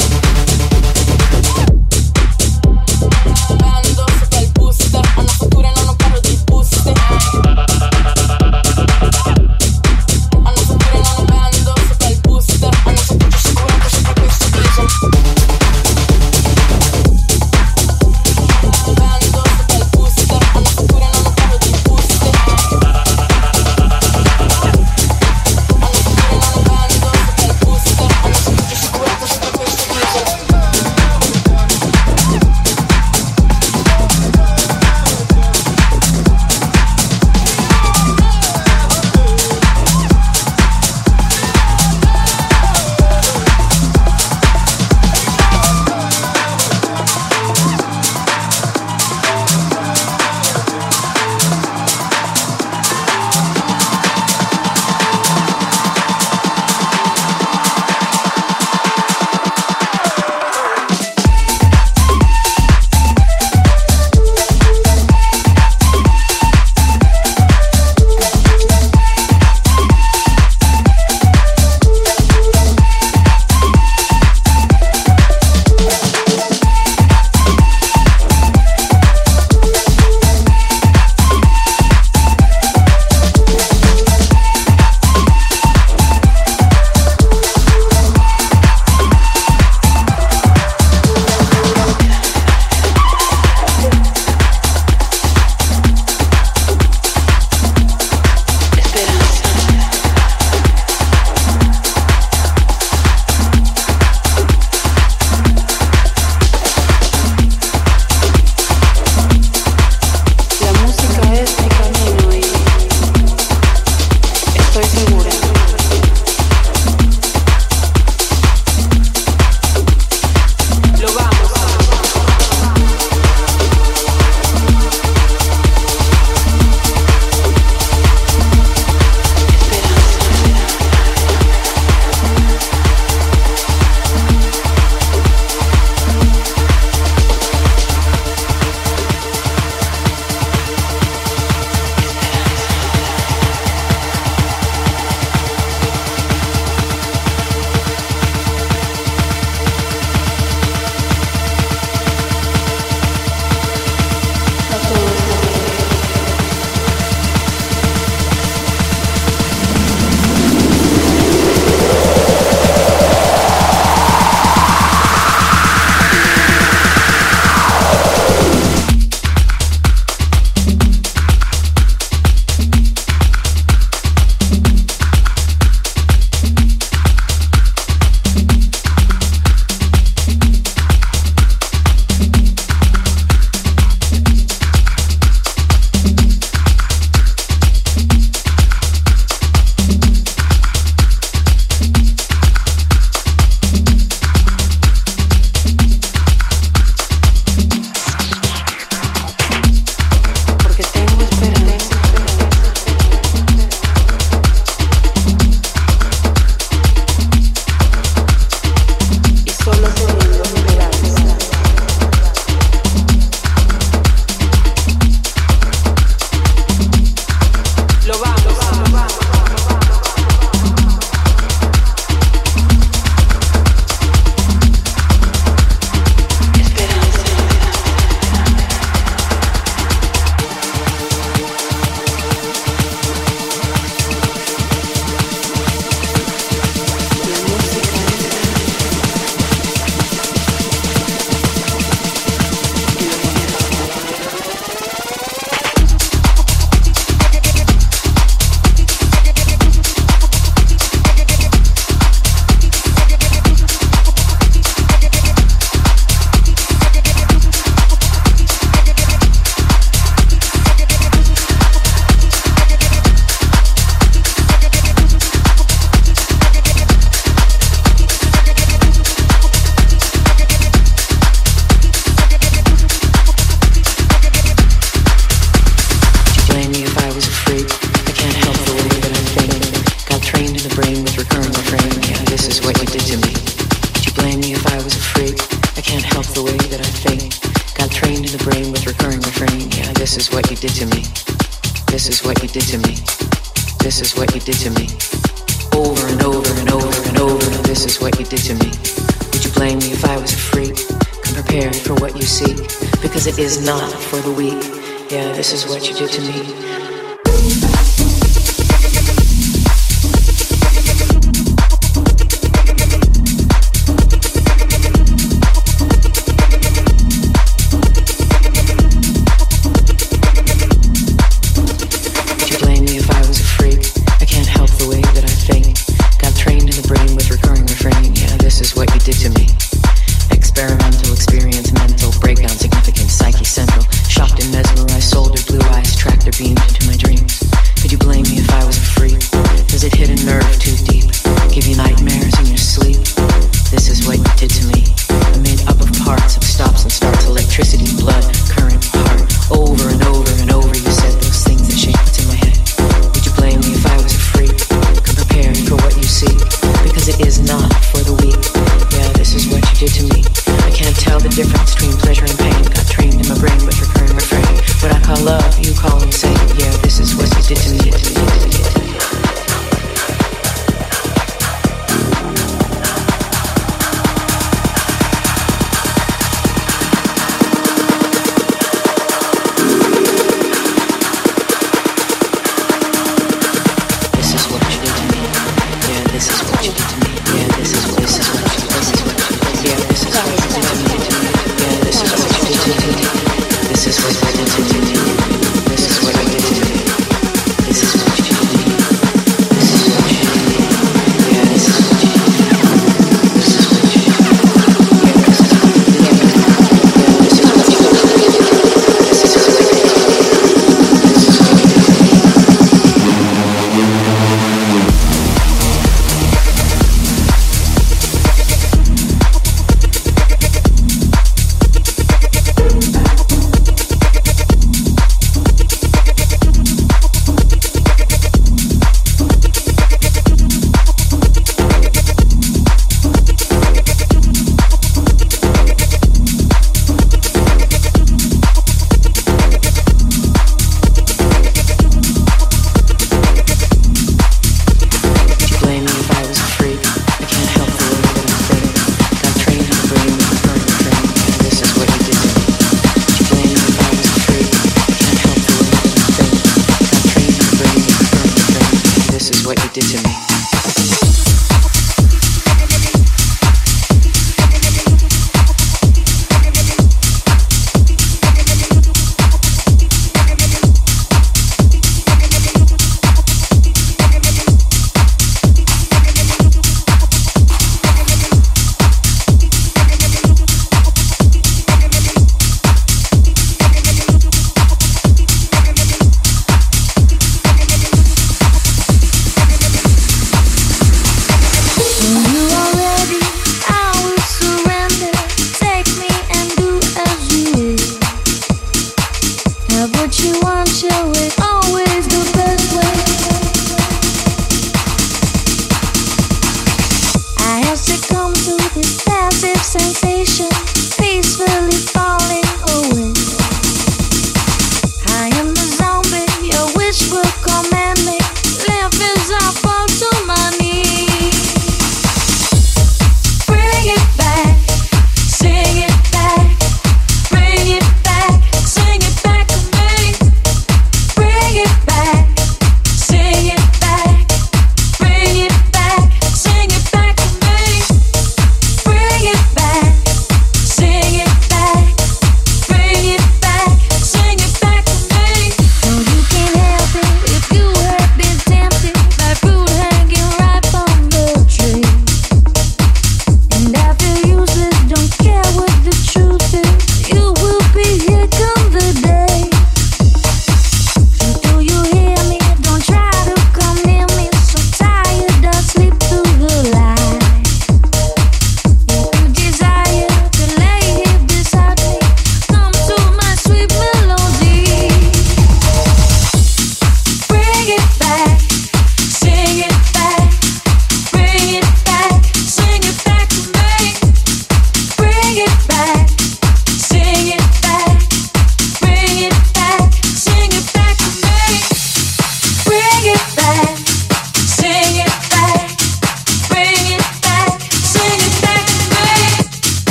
To me.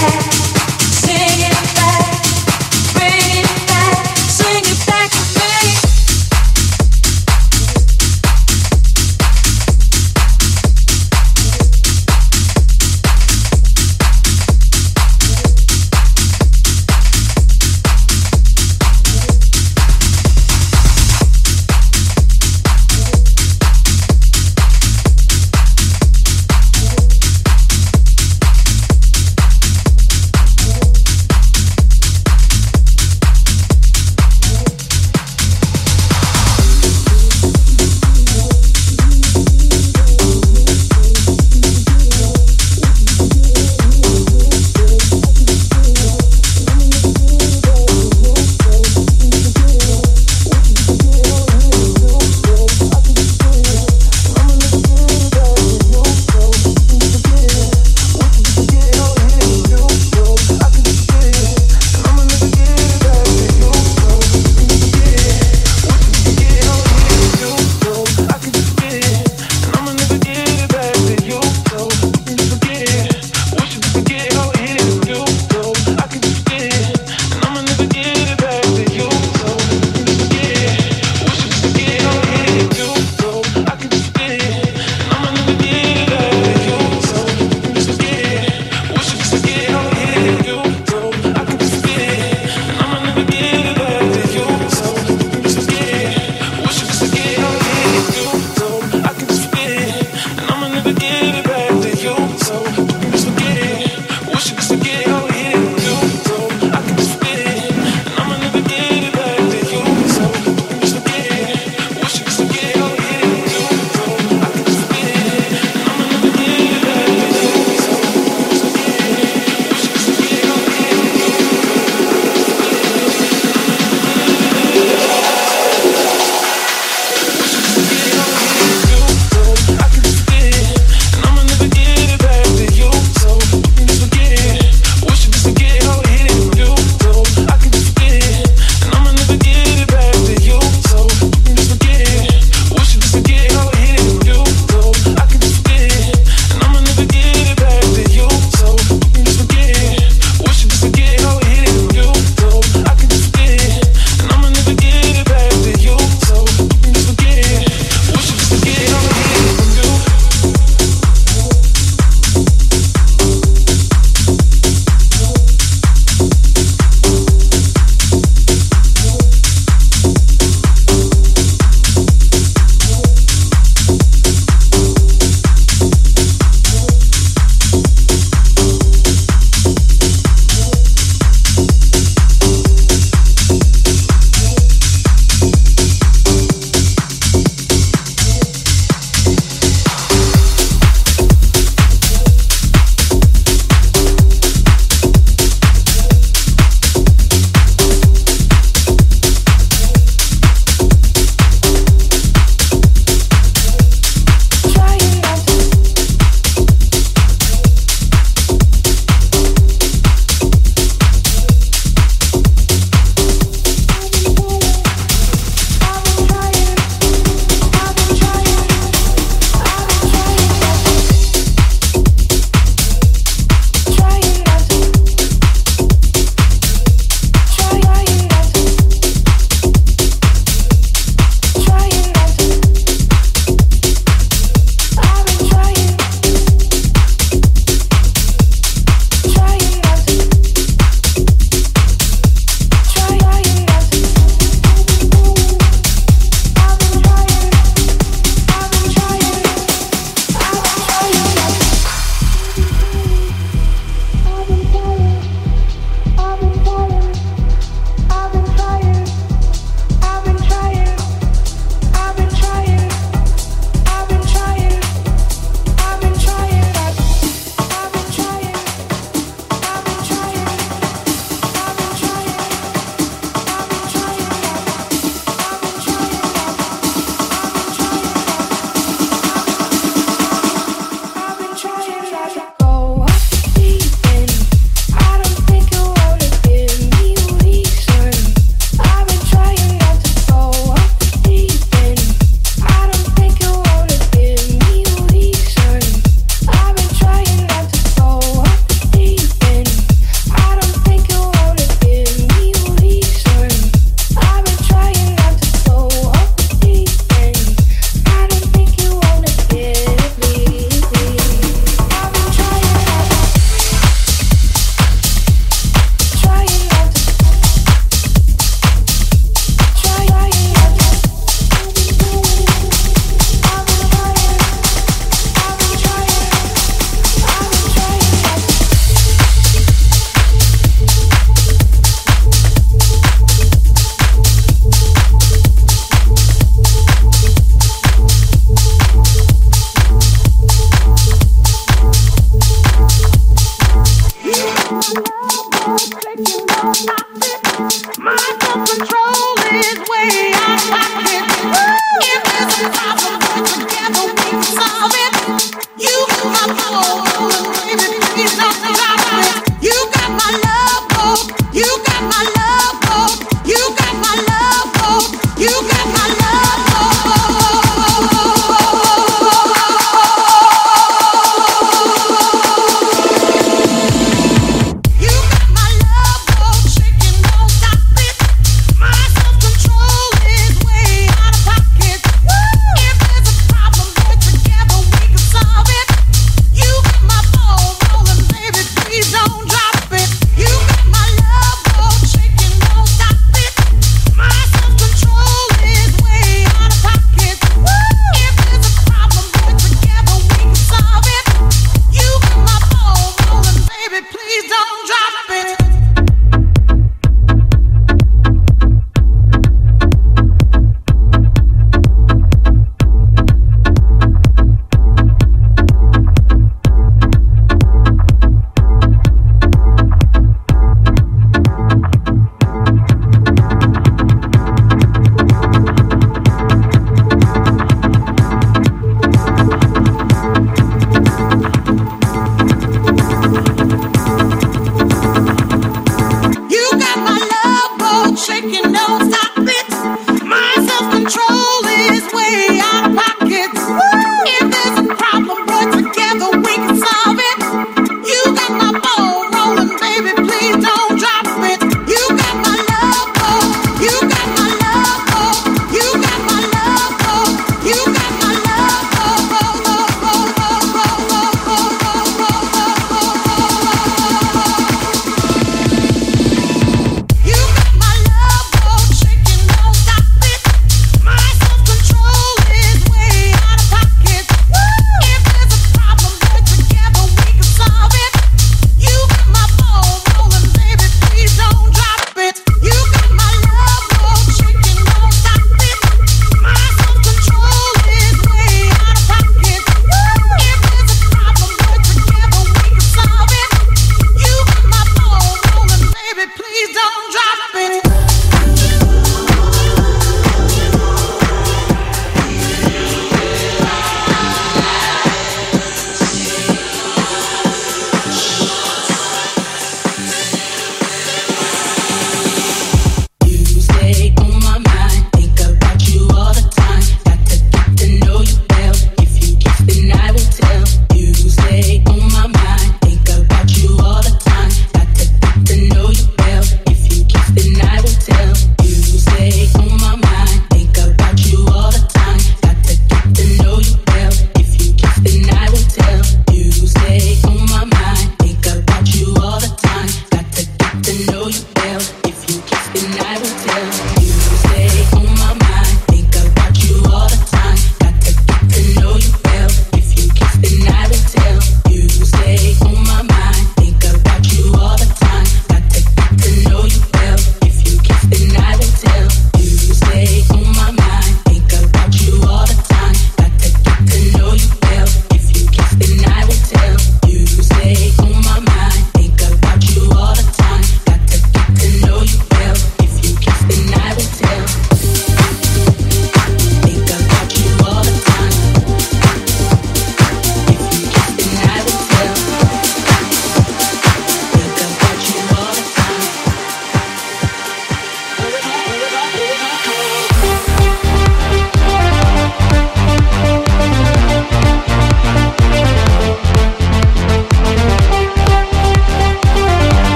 back.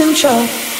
I lose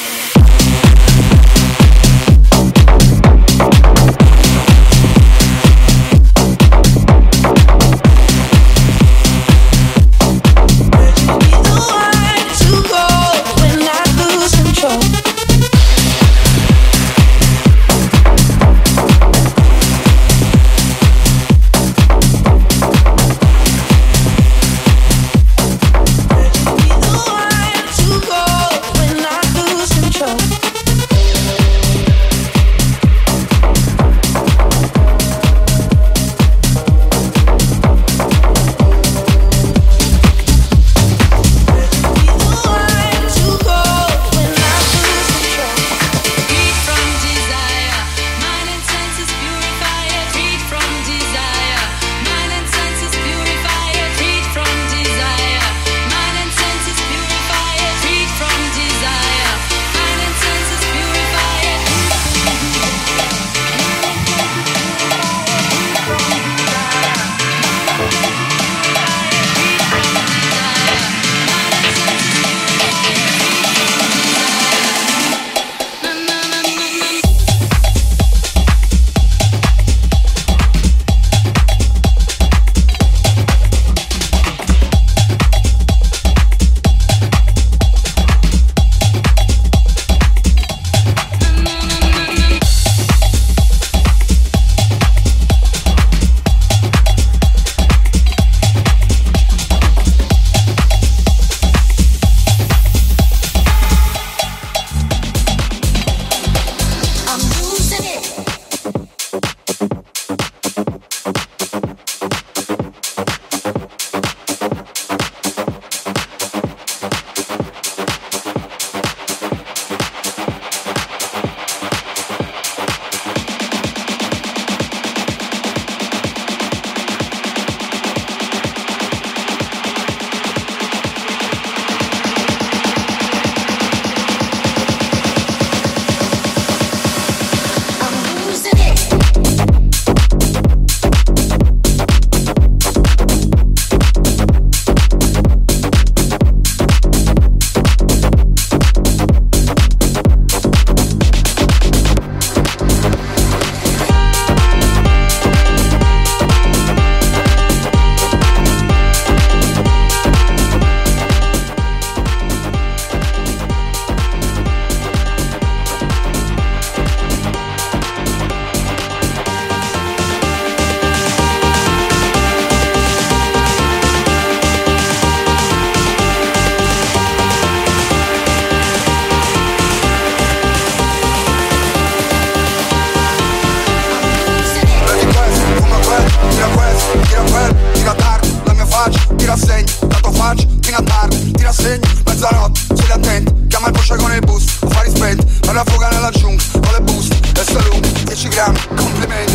chiami, complimenti.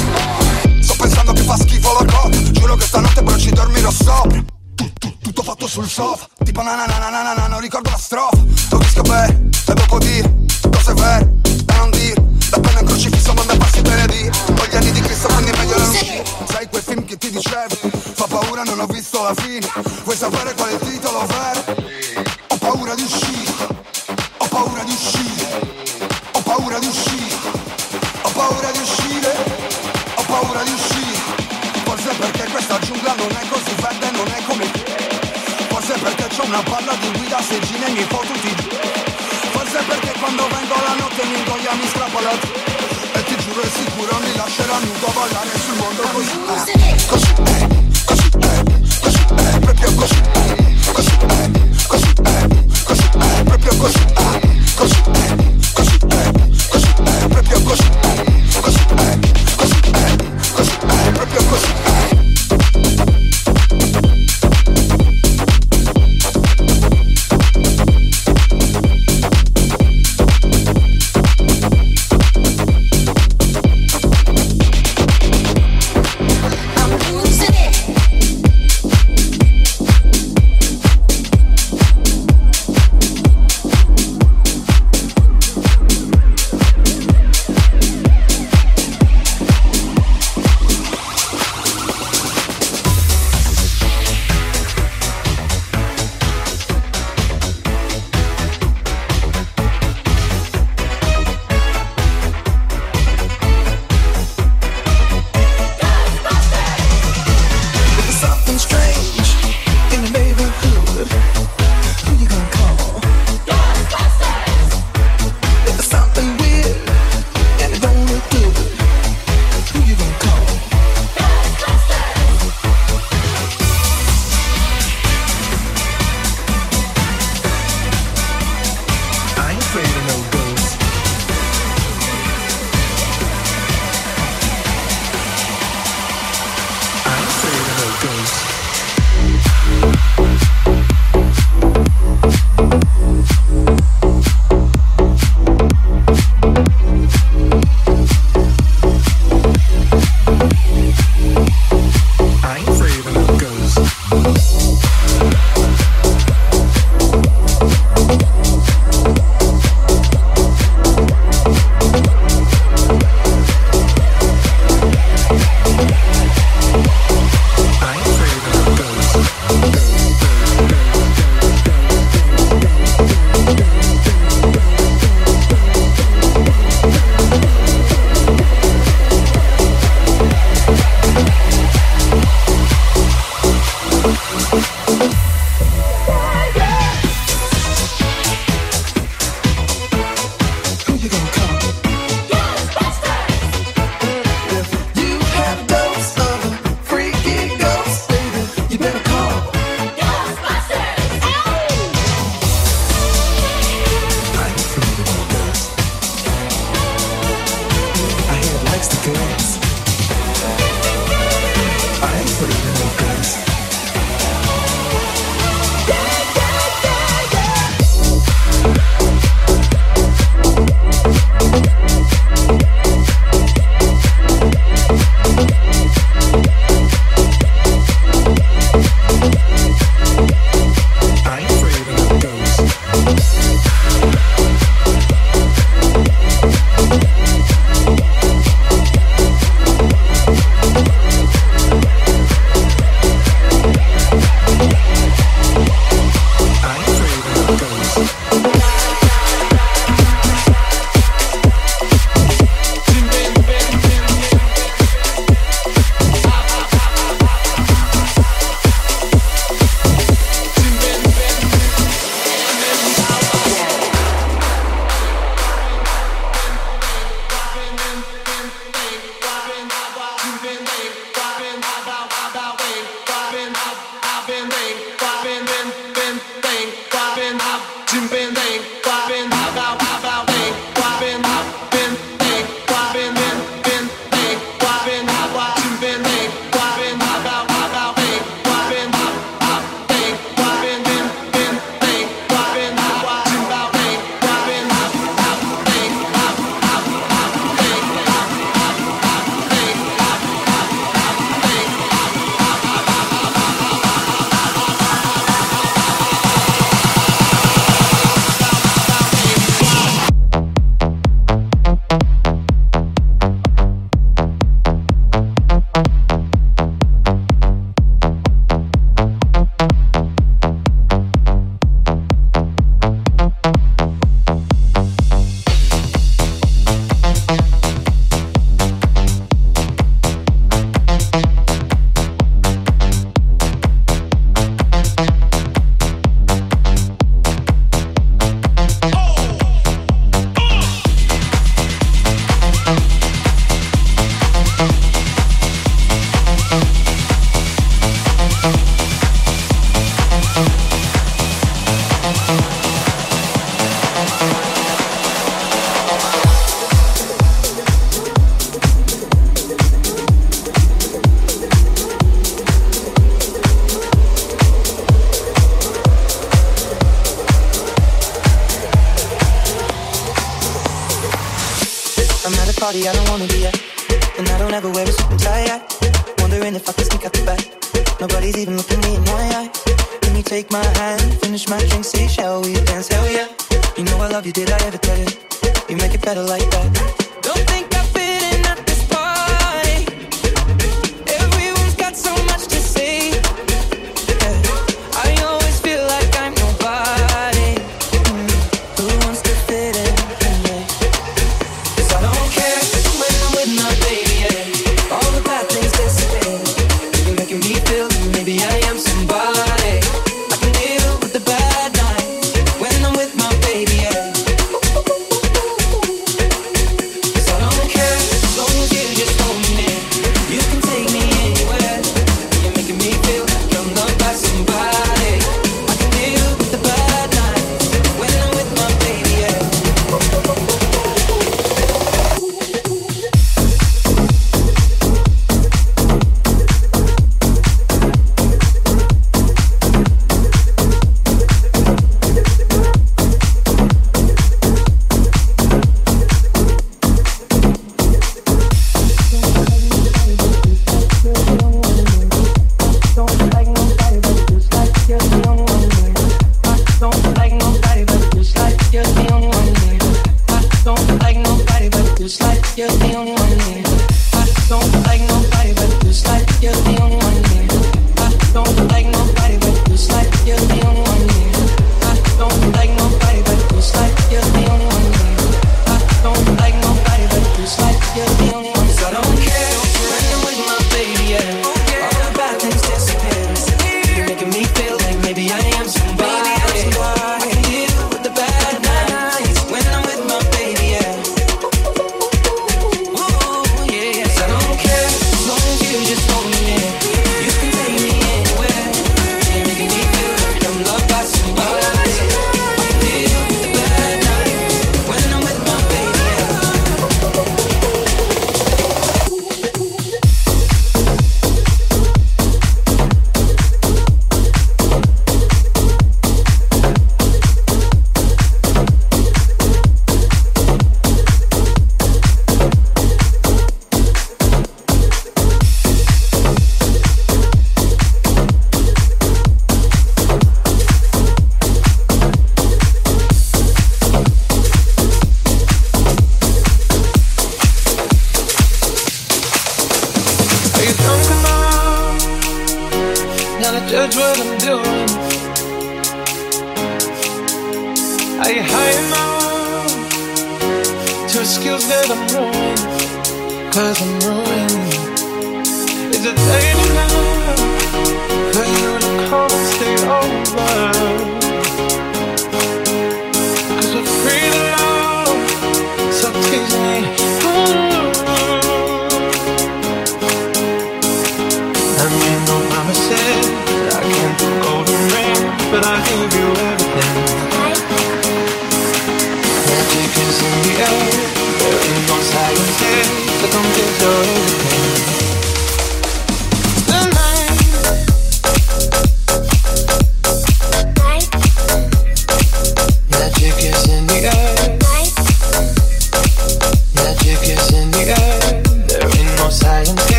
Sto pensando che fa schifo la cotta Giuro che stanotte però ci dormirò sopra. Tutto fatto sul sofa Tipo na na na na na non ricordo la strofa. Lo rischio bene, e dopo dire Cose vere, da non dire. La penna in crocifisso manda passi benedì Ho gli anni di Cristo quindi meglio non uscire Sai quel film che ti dicevo? Fa paura non ho visto la fine. Vuoi sapere qual è il titolo vero?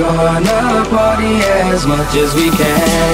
Gonna party as much as we can.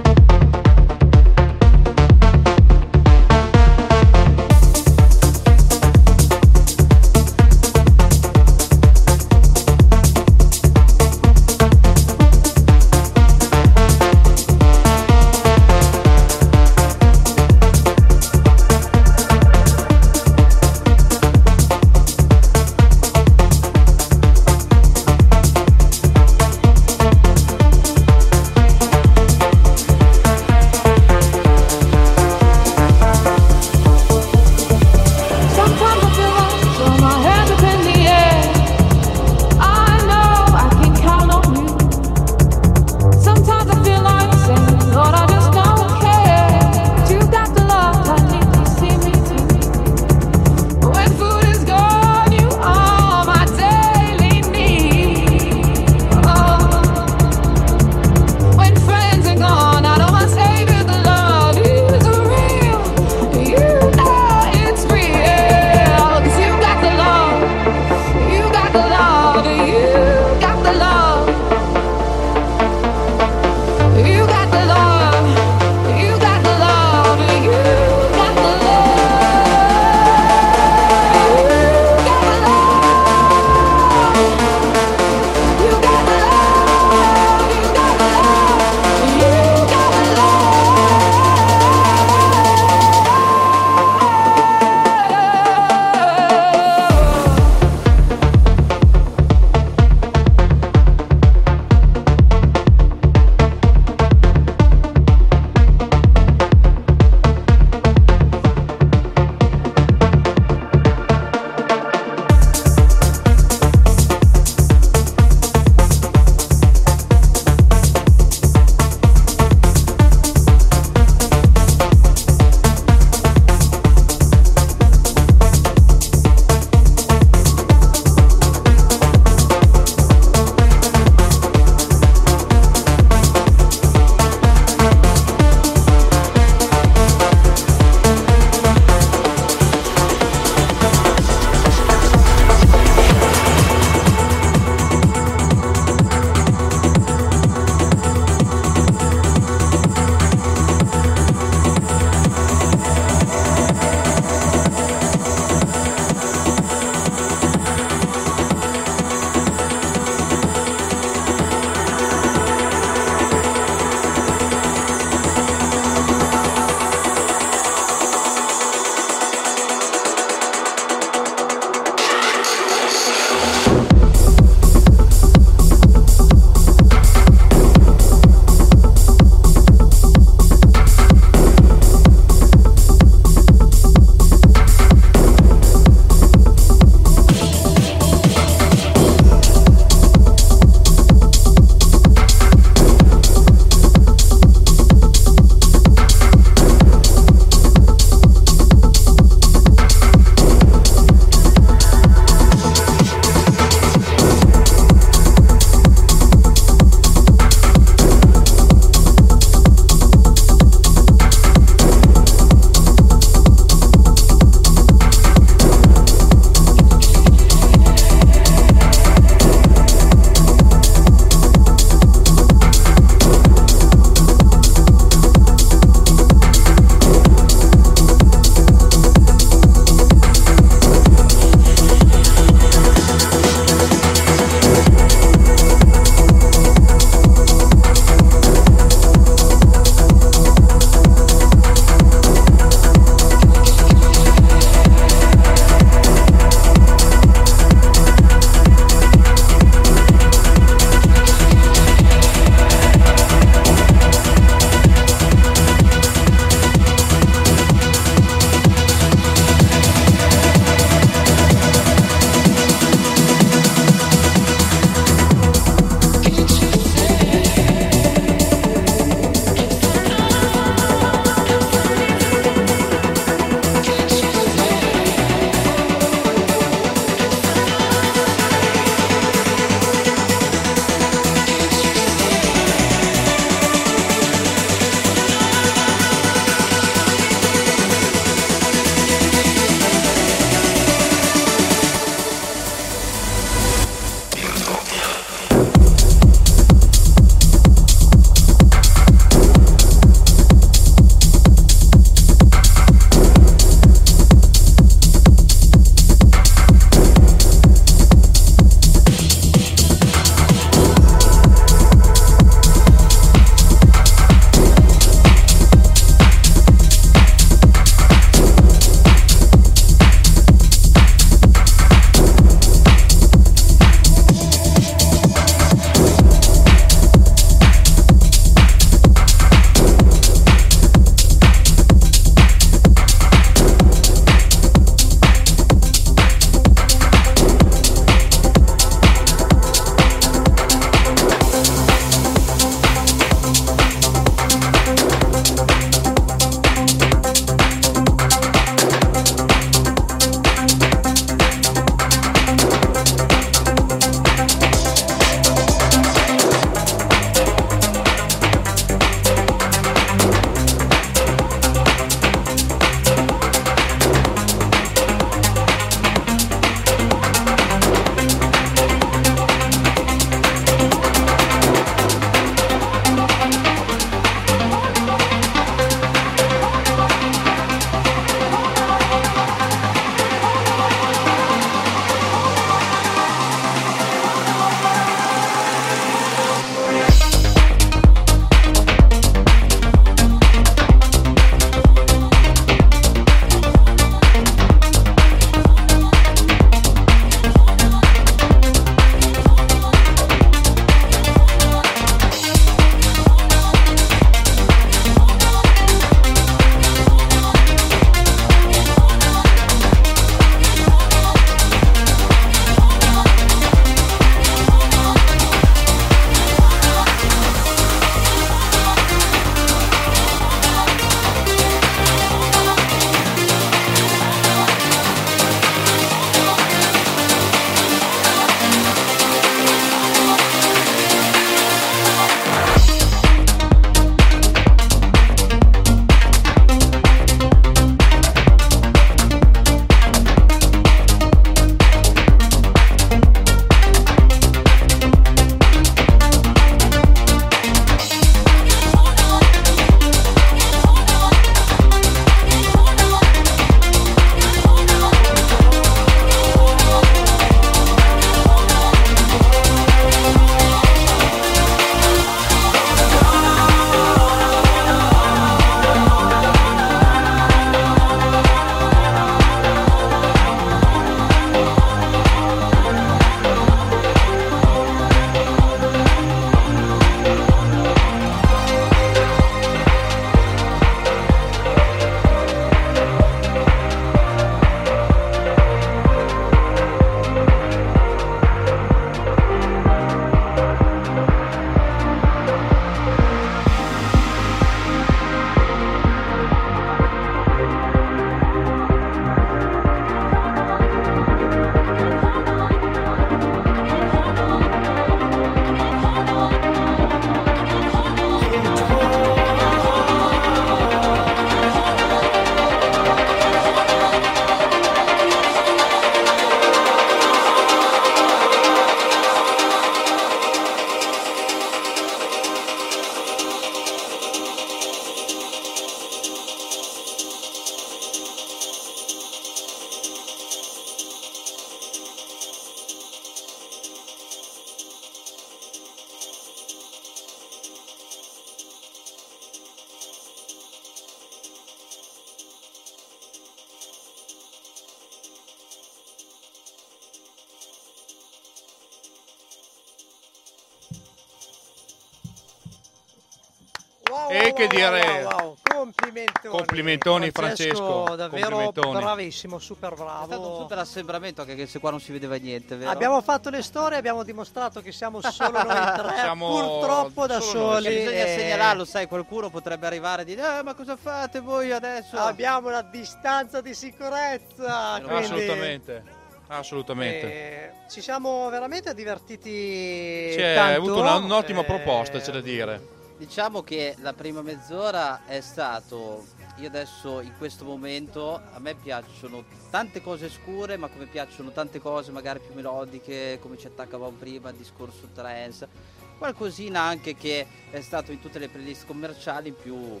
Complimentoni, Francesco, Davvero complimentoni. bravissimo, super È stato un bravo. super assembramento anche se qua non si vedeva niente, vero? Abbiamo fatto le storie, abbiamo dimostrato che siamo solo noi tre, Siamo purtroppo da soli. Che bisogna e segnalarlo, sai, qualcuno potrebbe arrivare e dire "Eh, ma cosa fate voi adesso?" Abbiamo la distanza di sicurezza. Meno quindi, Assolutamente. Assolutamente. eh, ci siamo veramente divertiti. Hai tanto, avuto una- un'ottima eh, proposta, c'è da dire. Diciamo che la prima mezz'ora è stato io adesso in questo momento a me piacciono tante cose scure, ma come piacciono tante cose magari più melodiche, come ci attaccavamo prima, il discorso trance, qualcosina anche che è stato in tutte le playlist commerciali in più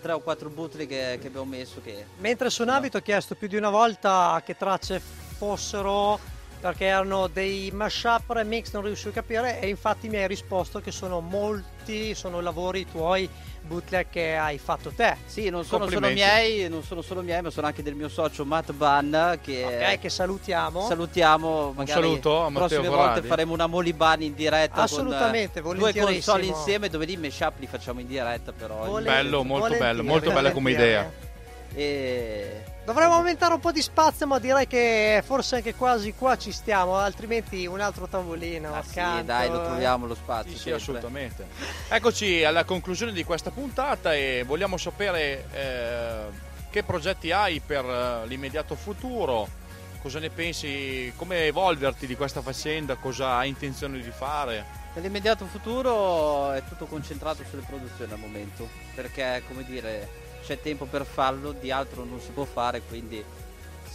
tre o quattro bootleg che, che abbiamo messo che Mentre suonavi ti ho chiesto più di una volta che tracce fossero perché erano dei mashup remix, non riuscivo a capire e infatti mi hai risposto che sono molti, sono lavori tuoi bootleg che hai fatto te. Sì, non sono solo miei, non sono solo miei, ma sono anche del mio socio Matt Ban che Ok, che salutiamo. salutiamo. Magari saluto a Matteo prossime Corradi. volte faremo una Molibani in diretta Assolutamente, con due console insieme dove lì mashup li facciamo in diretta però. Vole- Bello, molto bello, molto bella come idea. E Dovremmo aumentare un po' di spazio, ma direi che forse anche quasi qua ci stiamo, altrimenti un altro tavolino. ah, sì, accanto, dai, lo eh. troviamo lo spazio. Sì, sì, assolutamente. Eccoci alla conclusione di questa puntata e vogliamo sapere eh, che progetti hai per eh, l'immediato futuro, cosa ne pensi, come evolverti di questa faccenda, cosa hai intenzione di fare. Nell'immediato futuro è tutto concentrato sulle produzioni al momento, perché come dire c'è tempo per farlo, di altro non si può fare, quindi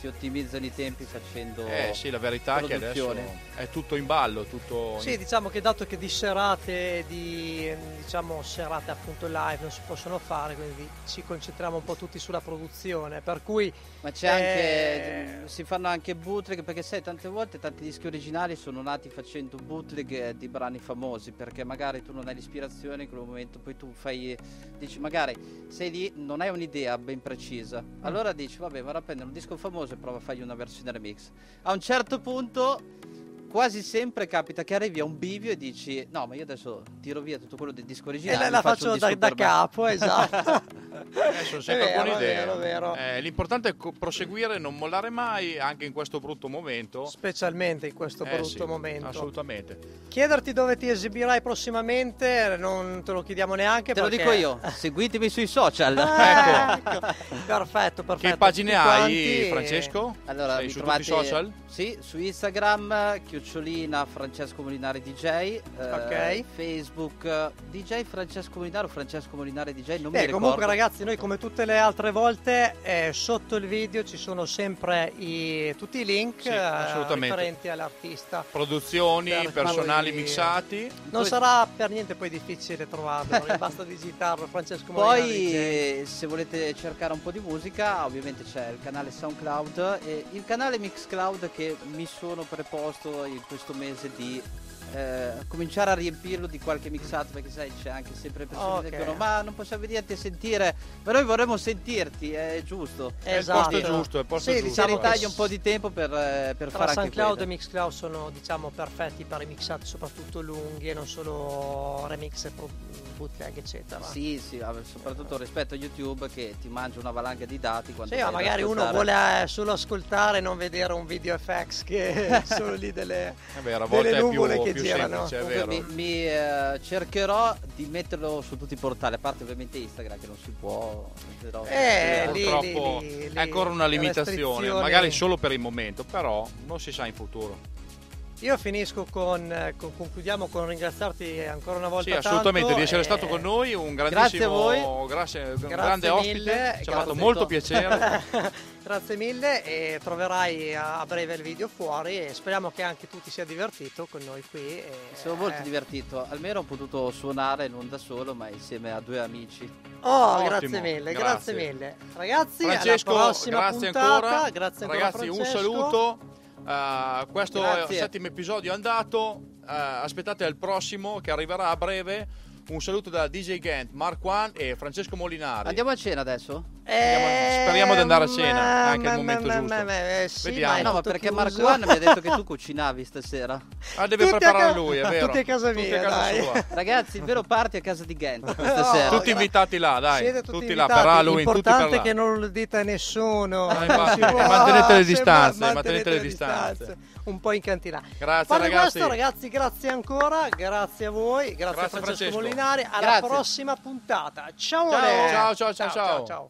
si ottimizzano i tempi facendo Eh sì, la verità è che adesso produzione. è tutto in ballo, tutto Sì, diciamo che dato che di serate, di diciamo serate appunto live non si possono fare, quindi ci concentriamo un po' tutti sulla produzione, per cui Ma c'è Eh, anche. Si fanno anche bootleg perché sai, tante volte tanti dischi originali sono nati facendo bootleg di brani famosi. Perché magari tu non hai l'ispirazione in quel momento, poi tu fai. Dici, magari sei lì, non hai un'idea ben precisa. Mm. Allora dici, vabbè, vado a prendere un disco famoso prova a fargli una versione remix. A un certo punto. Quasi sempre capita che arrivi a un bivio e dici: No, ma io adesso tiro via tutto quello del disco e originale. la, mi la faccio faccio da, da per me." capo, esatto. Eh, sono sempre vero, buone idee. vero, vero. Eh, l'importante è co- proseguire, non mollare mai, anche in questo brutto momento. Specialmente in questo Eh brutto sì, momento. Assolutamente. Chiederti dove ti esibirai prossimamente, non te lo chiediamo neanche. Te lo perché- dico io, seguitemi sui social. Ah, ecco. Perfetto, perfetto. Che pagine Tutti hai, quanti- Francesco? Allora, Sei mi su trovate, tutti i social? Sì, su Instagram, chiocciolina Francesco Molinari DJ. eh, Ok. Facebook, DJ Francesco Molinari o Francesco Molinari DJ, non mi Beh, ricordo. comunque ragazzi, noi come tutte le altre volte, eh, sotto il video ci sono sempre i- tutti i link Sì, eh, assolutamente. riferenti all'artista. Produzioni, Per personali cui- mixati. Non Poi- sarà per niente poi difficile trovarlo, basta digitarlo Francesco Molinari Poi, DJ. se volete cercare un po' di musica, ovviamente c'è il canale SoundCloud e il canale Mixcloud che mi sono preposto in questo mese eh, cominciare a riempirlo di qualche mixato perché sai c'è anche sempre persone Ok. che dicono ma non possiamo venirti a sentire ma noi vorremmo sentirti è giusto È il Esatto. posto giusto, è il posto Sì, giusto. si diciamo che ritaglia un po' di tempo per, eh, per Tra fare anche SoundCloud e Mixcloud sono diciamo perfetti per i mixati soprattutto lunghi e non solo remix e pro- bootleg eccetera. sì sì vabbè, soprattutto rispetto a YouTube che ti mangia una valanga di dati quando Sì, ma magari uno vuole eh, solo ascoltare e non vedere un video FX che sono lì delle, È vero, a volte delle è più, nuvole che più semplice, è Comunque mi, mi, eh, cercherò di metterlo su tutti i portali, a parte ovviamente Instagram che non si può. metterò- Eh, lì, Purtroppo lì, lì, è ancora una limitazione, magari solo per il momento, però non si sa in futuro. Io finisco con, eh, con- concludiamo con ringraziarti ancora una volta Sì, assolutamente, tanto di essere stato con noi, un Grazie a grandissimo voi. grazie- un Grazie grande ospite, mille, ci ha fatto grazie. molto piacere. Grazie mille e troverai a breve il video fuori e speriamo che anche tu ti sia divertito con noi qui. e- Mi sono molto eh. divertito, almeno ho potuto suonare non da solo ma insieme a due amici. Oh, Ottimo, grazie mille, grazie. grazie. mille. Ragazzi, Francesco, alla prossima grazie puntata. ancora. Grazie ancora Ragazzi, un Francesco. saluto. Uh, questo Grazie. settimo episodio è andato. Uh, aspettate il prossimo che arriverà a breve. Un saluto da DJ Gant, Mark One e Francesco Molinari. Andiamo a cena adesso? Eh, speriamo di andare a cena, ma- anche il ma- momento ma- giusto. ma- ma- eh, sì, Vediamo. No, ma perché. Marco Anna mi ha detto che tu cucinavi stasera. Ah, deve Tutti preparare ca- lui, è vero. tutti a casa Tutti mia, a casa dai. sua. Ragazzi, il vero party è a casa di Gent questa No, sera. Tutti invitati là, dai. Siete tutti, tutti là per Halloween, tutti L'importante per è che là. non lo dite a nessuno. Ah, può. mantenete le distanze, ma- mantenete le distanze. Un po' in cantina. Grazie Fate ragazzi. questo, ragazzi, grazie ancora, grazie a voi, grazie, Grazie, a Francesco Francesco. Molinari. Alla Grazie. prossima puntata. Ciao, ciao, ciao, ciao, ciao. ciao.